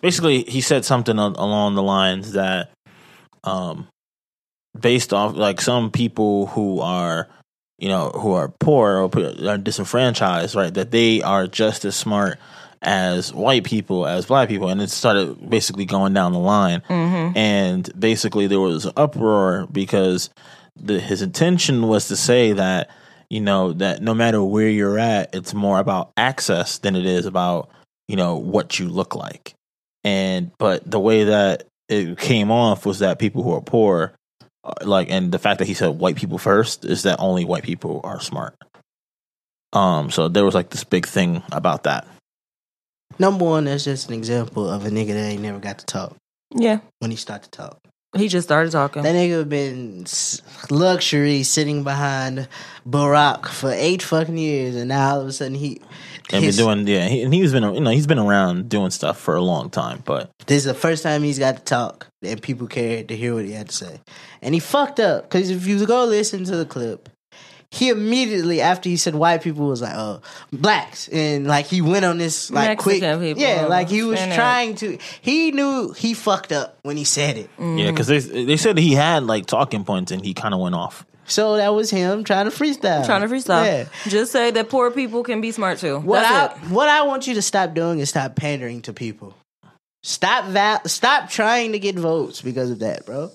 basically he said something along the lines that, um, based off like some people who are, you know, who are poor or are disenfranchised, right, that they are just as smart as white people as black people, and it started basically going down the line, and basically there was an uproar because the, his intention was to say that you know that no matter where you're at it's more about access than it is about you know what you look like. And but the way that it came off was that people who are poor uh, like and the fact that he said white people first is that only white people are smart. Um so there was like this big thing about that Number one, that's just an example of a nigga that ain't never got to talk Yeah, when he start to talk. he just started talking. That nigga been luxury sitting behind Barack for eight fucking years, and now all of a sudden he. and been doing yeah he, and he's been you know he's been around doing stuff for a long time but This is the first time he's got to talk, and people cared to hear what he had to say. And he fucked up because if you go listen to the clip, he immediately after he said white people was like, "Oh, blacks," and like he went on this like quick, people, yeah, like he was Hispanic. trying to. He knew he fucked up when he said it. Mm-hmm. yeah because they they said he had like talking points and he kind of went off So that was him trying to freestyle, trying to freestyle. Yeah. Just say that poor people can be smart too. What I what I want you to stop doing is stop pandering to people. Stop that. Stop trying to get votes because of that, bro.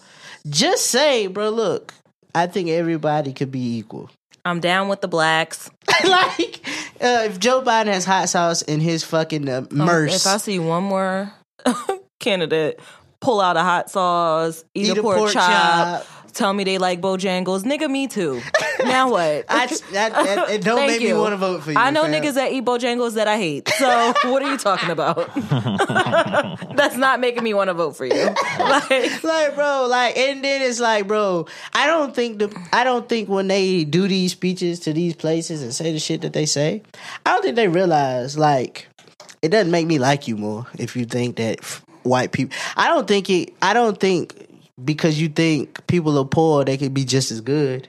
Just say, bro. Look, I think everybody could be equal. I'm down with the blacks. (laughs) like, uh, if Joe Biden has hot sauce in his fucking uh, Um, merce, If I see one more (laughs) candidate pull out a hot sauce, eat, a, pork, chop, tell me they like Bojangles, nigga, me too. now what? (laughs) I, that, it don't Thank make me you. want to vote for you. I know fam. niggas that eat Bojangles that I hate. So (laughs) what are you talking about? (laughs) That's not making me want to vote for you. Like, like bro like and then it's like bro i don't think the i don't think when they do these speeches to these places and say the shit that they say i don't think they realize like it doesn't make me like you more if you think that f- white people i don't think it i don't think because you think people are poor they could be just as good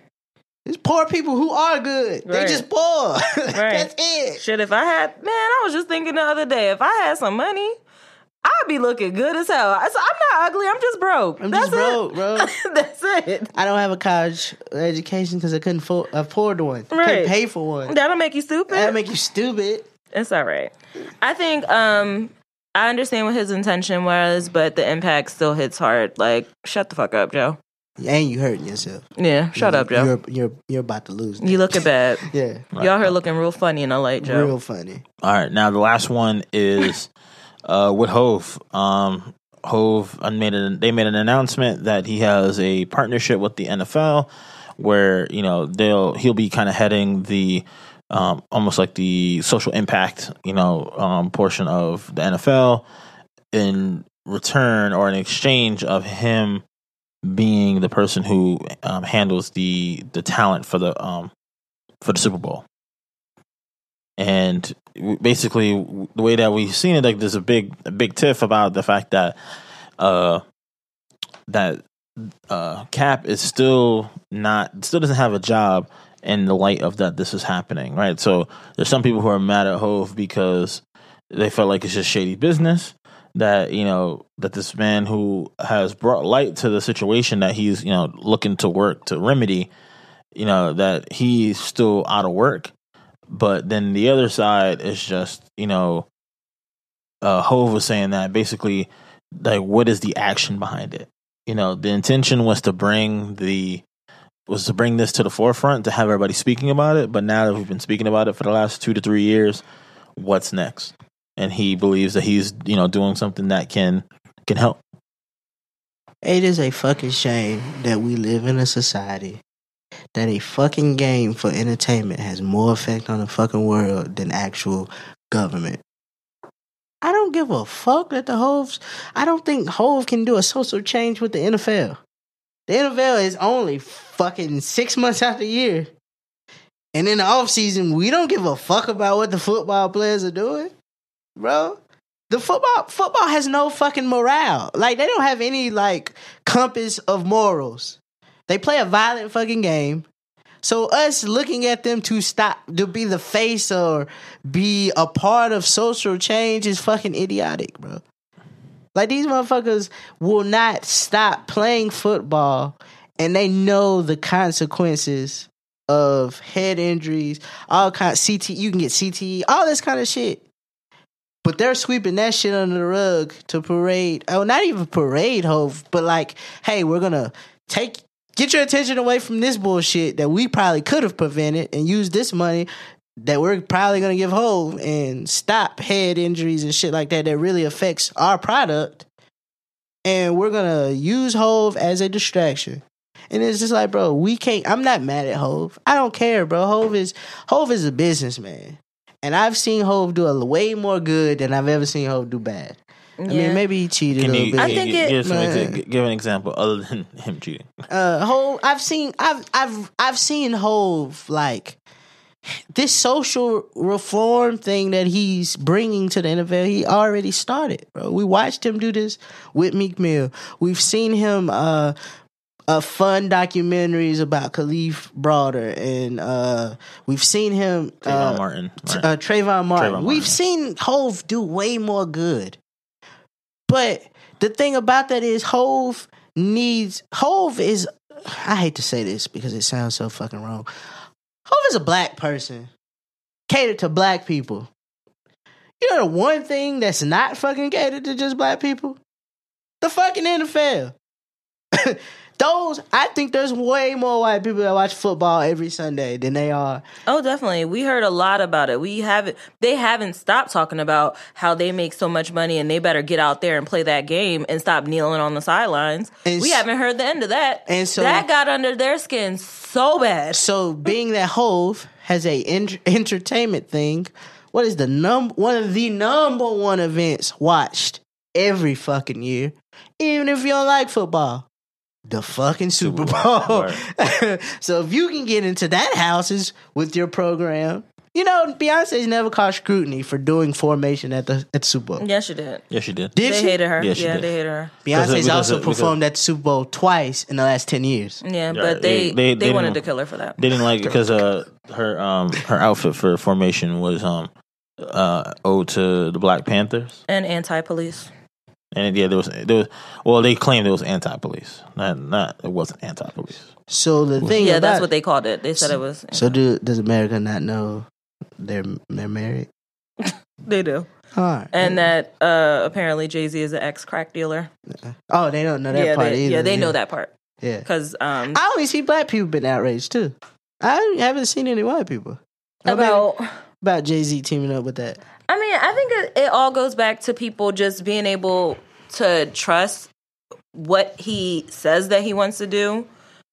it's poor people who are good they Right. just poor (laughs) that's it shit, if I had, man, I was just thinking the other day, if I had some money, I'd be looking good as hell. I, so I'm not ugly. I'm just broke. i'm That's just broke it. bro (laughs) That's it. I don't have a college education because I couldn't fo- afford one. Right. Couldn't pay for one. That'll make you stupid. That'll make you stupid. It's all right. I think um I understand what his intention was, but the impact still hits hard. Like, shut the fuck up, Joe. And you hurting yourself. Yeah, shut up, Joe. You're you're you're about to lose. You looking bad. (laughs) yeah, Y'all here looking real funny in the light, Joe. real funny. All right, now the last one is (laughs) uh, with Hove. Um, Hove made an, they made an announcement that he has a partnership with the NFL, where you know they'll he'll be kind of heading the um, almost like the social impact you know um, portion of the NFL in return or in exchange of him being the person who um, handles the the talent for the um, for the Super Bowl. And basically the way that we've seen it like there's a big a big tiff about the fact that uh that uh cap is still not still doesn't have a job in the light of that this is happening right so there's some people who are mad at hove because they felt like it's just shady business that you know that this man who has brought light to the situation that he's you know looking to work to remedy you know that he's still out of work but then the other side is just, you know, uh, Hove was saying that basically, like, what is the action behind it? You know, the intention was to bring the was to bring this to the forefront to have everybody speaking about it. But now that we've been speaking about it for the last two to three years, what's next? And he believes that he's, you know, doing something that can can help. It is a fucking shame that we live in a society that a fucking game for entertainment has more effect on the fucking world than actual government. I don't give a fuck that the Hoves. I don't think Hove can do a social change with the NFL. The NFL is only fucking six months out the year. And in the off season, we don't give a fuck about what the football players are doing. Bro. The football football has no fucking morale. Like they don't have any like compass of morals. They play a violent fucking game. So us looking at them to stop to be the face or be a part of social change is fucking idiotic, bro. Like these motherfuckers will not stop playing football and they know the consequences of head injuries, all kind of CT you can get CTE, all this kind of shit. But they're sweeping that shit under the rug to parade. Oh, not even parade, Hove, but like, hey, we're gonna take get your attention away from this bullshit that we probably could have prevented and use this money that we're probably gonna give Hove and stop head injuries and shit like that that really affects our product. And we're gonna use Hove as a distraction. And it's just like, bro, we can't. I'm not mad at Hove. I don't care, bro. Hove is Hove is a businessman, and I've seen Hove do a way more good than I've ever seen Hove do bad. I mean, maybe he cheated Can a little you, bit. I think it- give, some exa- give an example other than (laughs) him cheating? uh Hove I've seen I've I've I've seen Hove like this social reform thing that he's bringing to the NFL, he already started, bro. We watched him do this with Meek Mill. We've seen him uh uh fun documentaries about Kalief Browder and uh we've seen him Trayvon uh, Martin. T- right? uh, Trayvon Martin. Trayvon We've Martin. seen Hove do way more good. But the thing about that is Hove needs Hove is I hate to say this because it sounds so fucking wrong. Hove is a black person. Catered to black people. You know the one thing that's not fucking catered to just black people? The fucking NFL. (laughs) Those I think there's way more white people that watch football every Sunday than they are Oh, definitely. We heard a lot about it. We haven't. They haven't stopped talking about how they make so much money and they better get out there and play that game and stop kneeling on the sidelines. And we haven't heard the end of that. and so- that got under their skin so bad. So, being that Hove has a ent- entertainment thing, what is the num one of the number one events watched every fucking year, even if you don't like football? The fucking Super Super Bowl. Bowl, (laughs) so if you can get into that houses with your program, you know Beyonce's never caught scrutiny for doing formation at the at the Super Bowl. Yes, she did. yes, she did. Did They she? hated her. Yeah, she yeah, did. they hated her. Beyonce's Because- also because- performed at the Super Bowl twice in the last ten years. Yeah, Yeah, but they they- they, they wanted to kill her for that. They didn't like it because uh her um her outfit for formation was um uh owed to the Black Panthers. And anti-police. And yeah, there was there was well they claimed it was anti police. Not not it wasn't anti police. So the thing, Yeah, about, that's what they called it. They said it was. So do does America not know they're they're married? (laughs) they do. All right. And that uh apparently Jay Z is an ex crack dealer. oh, they don't know that yeah, part they, either. yeah, they know that part Yeah. because um I only see black people been outraged too. I haven't seen any white people about about. about Jay Z teaming up with that. I mean, I think it, it all goes back to people just being able to trust what he says that he wants to do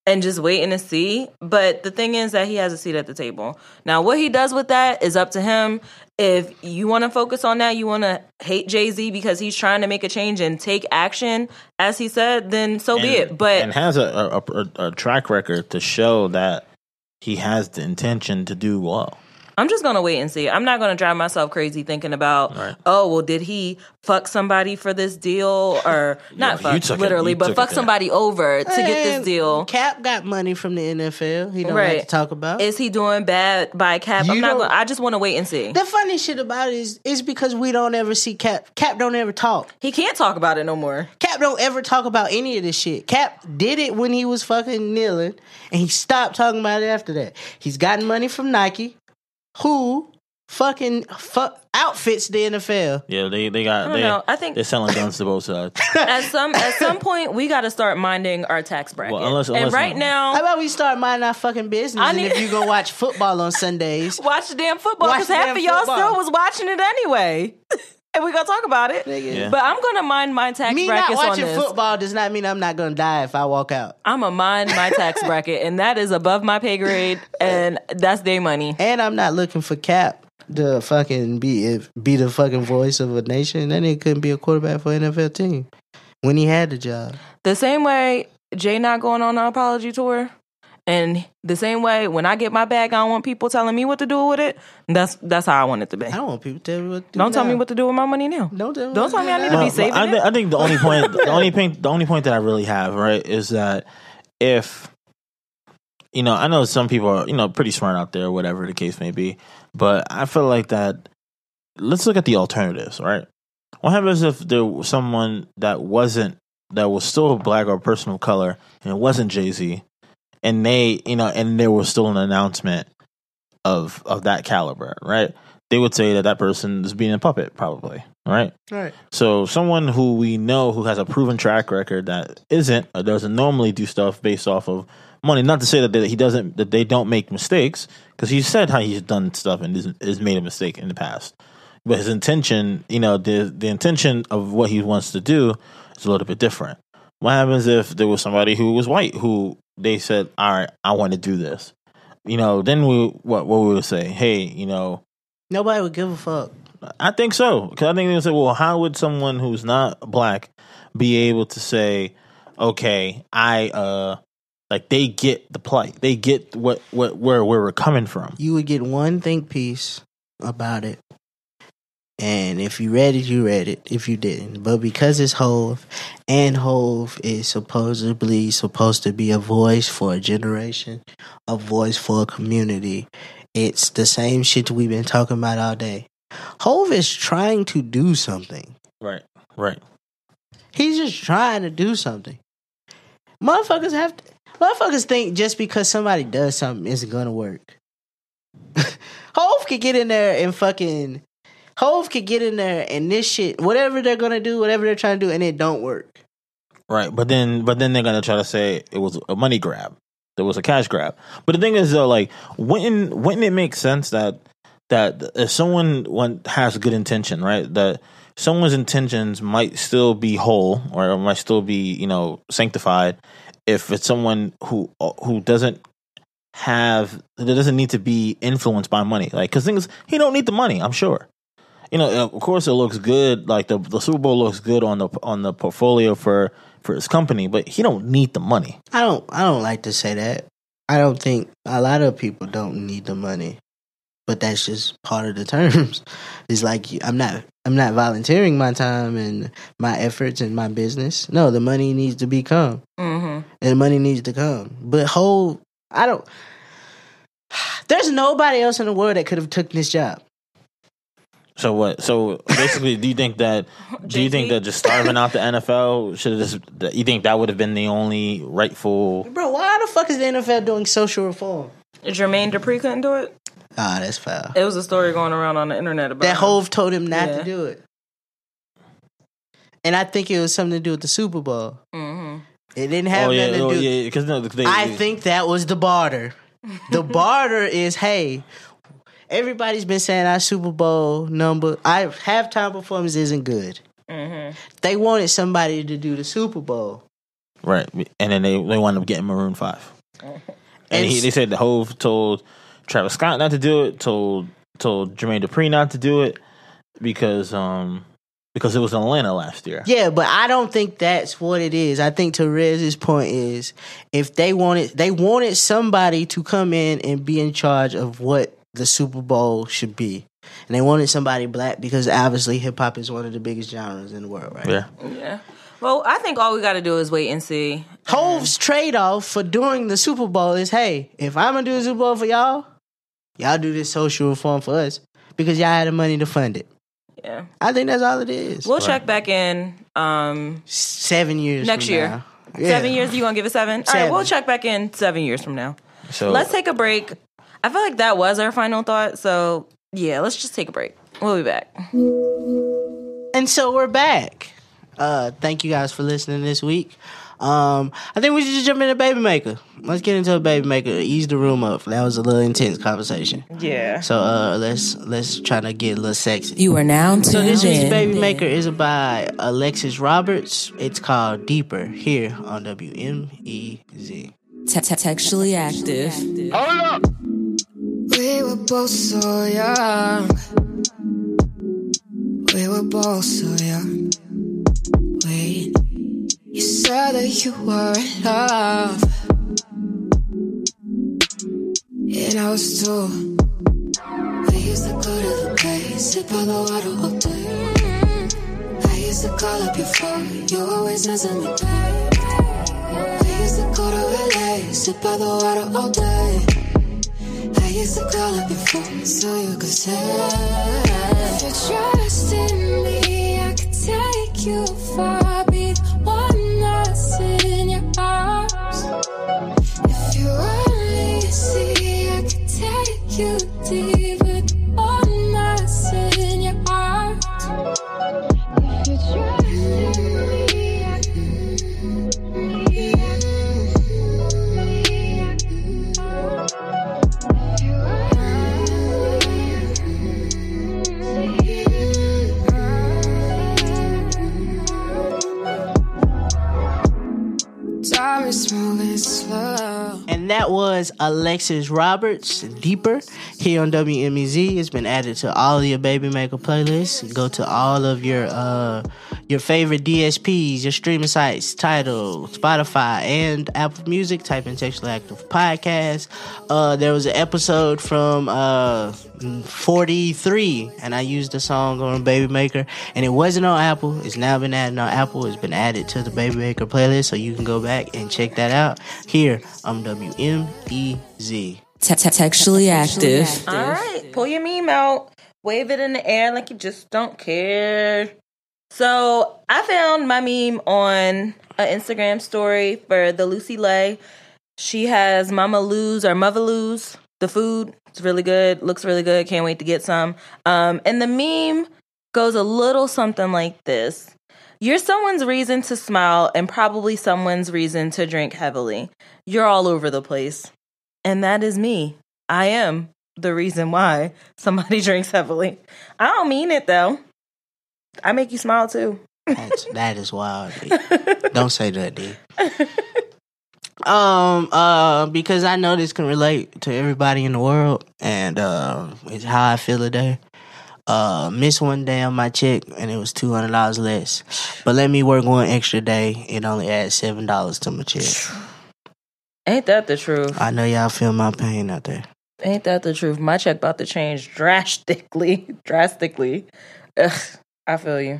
and just waiting to see. But the thing is that he has a seat at the table. Now, what he does with that is up to him. If you want to focus on that, you want to hate Jay Z because he's trying to make a change and take action, as he said, then so be it. But and has a a, a a track record to show that he has the intention to do well. I'm just gonna wait and see. I'm not gonna drive myself crazy thinking about, Right. oh, well, did he fuck somebody for this deal or (laughs) not Yeah, fuck took it- literally, but fuck it there. somebody over to get this deal? Cap got money from the NFL. He don't Right. like to talk about. Is he doing bad by Cap? You I'm not don't- gonna. I just want to wait and see. the funny shit about it is is because we don't ever see Cap. Cap don't ever talk. He can't talk about it no more. Cap don't ever talk about any of this shit. Cap did it when he was fucking kneeling, and he stopped talking about it after that. He's gotten money from Nike, who fucking fu- outfits the NFL. Yeah, they they got don't they know. I think- they're selling guns to both sides. (laughs) At some at some point, we got to start minding our tax bracket. Well, unless- and right now, How about we start minding our fucking business? I and need- if you go (laughs) watch football on Sundays, watch the damn football because half of y'all football. still was watching it anyway. (laughs) and we're gonna talk about it. Nigga. Yeah. But I'm gonna mind my tax bracket. me not brackets on watching this. football does not mean I'm not going to die if I walk out. I'm a mind my tax (laughs) bracket, and that is above my pay grade, and that's their money. And I'm not looking for Cap to fucking be if, be the fucking voice of a nation. Then he couldn't be a quarterback for NFL team when he had the job. The same way Jay not going on an apology tour. And the same way, when I get my bag, I don't want people telling me what to do with it. That's that's how I want it to be. I don't want people to tell me what. To do Don't tell me what to do with my money now. Don't tell me. Don't tell me I do need to be saving I, it. I think the only point, (laughs) the only point, the only point that I really have right is that if you know, I know some people are you know pretty smart out there, whatever the case may be, but I feel like that. Let's look at the alternatives, right? What happens if there was someone that wasn't that was still a black or a person of color and it wasn't Jay Z, and they you know, and there was still an announcement of of that caliber, right? They would say that that person is being a puppet, probably, right? Right. So someone who we know who has a proven track record that isn't or doesn't normally do stuff based off of money. Not to say that they, he doesn't that they don't make mistakes because he said how he's done stuff and is, is made a mistake in the past. But his intention, you know, the the intention of what he wants to do is a little bit different. What happens if there was somebody who was white who they said, "All right, I want to do this," you know? Then we what what we would say, "Hey, you know, Nobody would give a fuck. I think so because I think they would say, well, how would someone who's not black be able to say, okay, I uh, like they get the plight, they get what what where where we're coming from. You would get one think piece about it. And if you read it, you read it. If you didn't, but because it's Hove, and Hove is supposedly supposed to be a voice for a generation, a voice for a community, it's the same shit we've been talking about all day. Hove is trying to do something. Right, right. He's just trying to do something. Motherfuckers have to, motherfuckers think just because somebody does something isn't gonna work. (laughs) Hove could get in there and fucking Hove could get in there and this shit, whatever they're gonna do, whatever they're trying to do, and it don't work. Right, but then but then they're gonna try to say it was a money grab. There was a cash grab. But the thing is though, like wouldn't wouldn't it make sense that that if someone has good intention, right? That someone's intentions might still be whole or might still be, you know, sanctified if it's someone who who doesn't have that doesn't need to be influenced by money. Like cuz things he don't need the money, I'm sure you know, of course, it looks good. Like the the Super Bowl looks good on the on the portfolio for for his company, but he don't need the money. I don't I don't like to say that. I don't think a lot of people don't need the money. But that's just part of the (laughs) terms. It's like I'm not I'm not volunteering my time and my efforts and my business. No, the money needs to be come. Mm-hmm. and money needs to come. But whole, I don't. (sighs) There's nobody else in the world that could have took this job. So what? So basically, do you think that? Do you think that just starving out the (laughs) NFL should have just? You think that would have been the only rightful? Bro, why the fuck is the NFL doing social reform? Jermaine Dupri couldn't do it. Ah, that's foul. It was a story going around on the internet about That him. Hove told him not Yeah. to do it. And I think it was something to do with the Super Bowl. Mhm. It didn't have oh yeah, nothing to oh do. yeah, because no, they, I they- think that was the barter. The (laughs) barter is hey, everybody's been saying our Super Bowl number, our halftime performance isn't good. Mhm. They wanted somebody to do the Super Bowl. right, and then they they wound up getting Maroon Five, and (laughs) And he, they said the Hove told Travis Scott not to do it, told told Jermaine Dupri not to do it because um because it was in Atlanta last year. Yeah, but I don't think that's what it is. I think Therez's point is if they wanted they wanted somebody to come in and be in charge of what the Super Bowl should be. And they wanted somebody black because obviously hip hop is one of the biggest genres in the world, right? Yeah. Yeah. Well, I think all we got to do is wait and see. Hove's trade off for doing the Super Bowl is hey, if I'm gonna do the Super Bowl for y'all, y'all do this social reform for us because y'all had the money to fund it. Yeah. I think that's all it is. We'll check back in um seven years next from year. now. Yeah. Seven years. You want to give it seven? All right. We'll check back in seven years from now. So Let's take a break. I feel like that was our final thought. So yeah, let's just take a break. We'll be back. And so we're back. Uh, thank you guys for listening this week. Um, I think we should just jump into Baby Maker. Let's get into a Baby Maker. Ease the room up. That was a little intense conversation. Yeah. So uh, let's let's try to get a little sexy. You are now tuned So this week's. Baby Maker is by Alexis Roberts. It's called Deeper here on WMEZ. Textually active. We were both so young. We were both so young. Wait, you said that you were in love. And I was too. We used to go to the bay, sip on the water all day. I used to call up your phone, you always answer me back. We used to go to LA, sip by the water all day. Used to call up so you could say If you trust in me, I could take you far Be in your arms. If you only see, I could take you deep was Alexis Roberts, Deeper, here on WMEZ. It's been added to all of your Baby Maker playlists. Go to all of your uh your favorite DSPs, your streaming sites, Tidal, Spotify, and Apple Music. Type in Textually Active Podcast. Uh, there was an episode from uh 43, and I used the song on Baby Maker, and it wasn't on Apple. It's now been added on Apple. It's been added to the Baby Maker playlist, so you can go back and check that out here I'm WMEZ. Textually active. All right, pull your meme out, wave it in the air like you just don't care. So I found my meme on an Instagram story for the Lucy Lay. She has Mama Lou's or Mother Lou's, the food. It's really good, looks really good. Can't wait to get some. Um, and the meme goes a little something like this. You're someone's reason to smile and probably someone's reason to drink heavily. You're all over the place. And that is me. I am the reason why somebody (laughs) drinks heavily. I don't mean it though. I make you smile too. That's, that is wild. D. (laughs) Don't say that, D. Um, uh, because I know this can relate to everybody in the world, and uh, it's how I feel today. Uh, missed one day on my check, and it was two hundred dollars less. But let me work one extra day; it only adds seven dollars to my check. Ain't that the truth? I know y'all feel my pain out there. Ain't that the truth? My check about to change drastically. (laughs) drastically. Ugh, I feel you.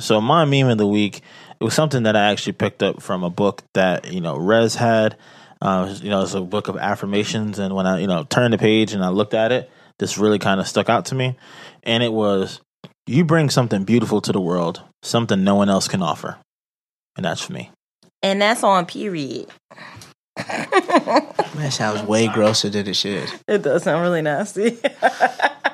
So my meme of the week, it was something that I actually picked up from a book that you know Rez had. Uh, you know, it's a book of affirmations, and when I you know turned the page and I looked at it, this really kind of stuck out to me, and it was, "You bring something beautiful to the world, something no one else can offer," and that's for me. And that's on period. That sounds way grosser than it should. It does sound really nasty. (laughs)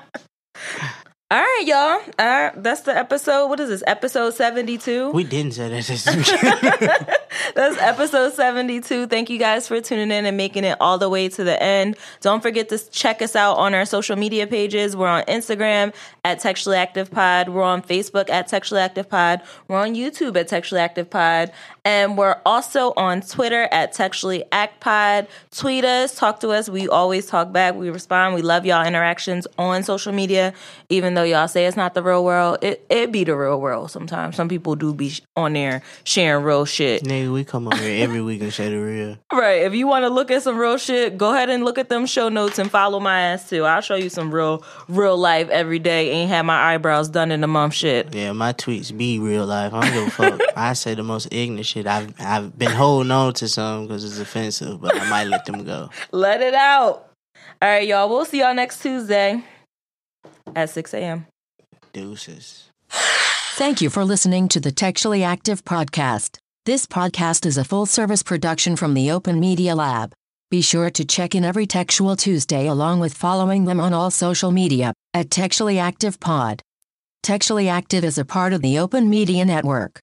All right, y'all. All right, that's the episode. What is this? Episode 72? We didn't say that. (laughs) (laughs) That's episode 72. Thank you guys for tuning in and making it all the way to the end. Don't forget to check us out on our social media pages. We're on Instagram at Textually Active Pod. We're on Facebook at Textually Active Pod. We're on YouTube at Textually Active Pod. And we're also on Twitter at Textually Act Pod. Tweet us, talk to us. We always talk back. We respond. We love y'all interactions on social media, even though y'all say it's not the real world. It it be the real world sometimes. Some people do be on there sharing real shit. Nigga, we come over here every week and say the real. (laughs) Right. If you want to look at some real shit, go ahead and look at them show notes and follow my ass too. I'll show you some real, real life every day. Ain't had my eyebrows done in a month shit. Yeah, my tweets be real life. I don't give a fuck. (laughs) I say the most ignorant shit. I've I've been holding on to some because it's offensive, but I might let them go. (laughs) Let it out. All right, y'all. We'll see y'all next Tuesday at 6 a.m. Deuces. Thank you for listening to the Textually Active Podcast. This podcast is a full service production from the Open Media Lab. Be sure to check in every Textual Tuesday along with following them on all social media at Textually Active Pod. Textually Active is a part of the Open Media Network.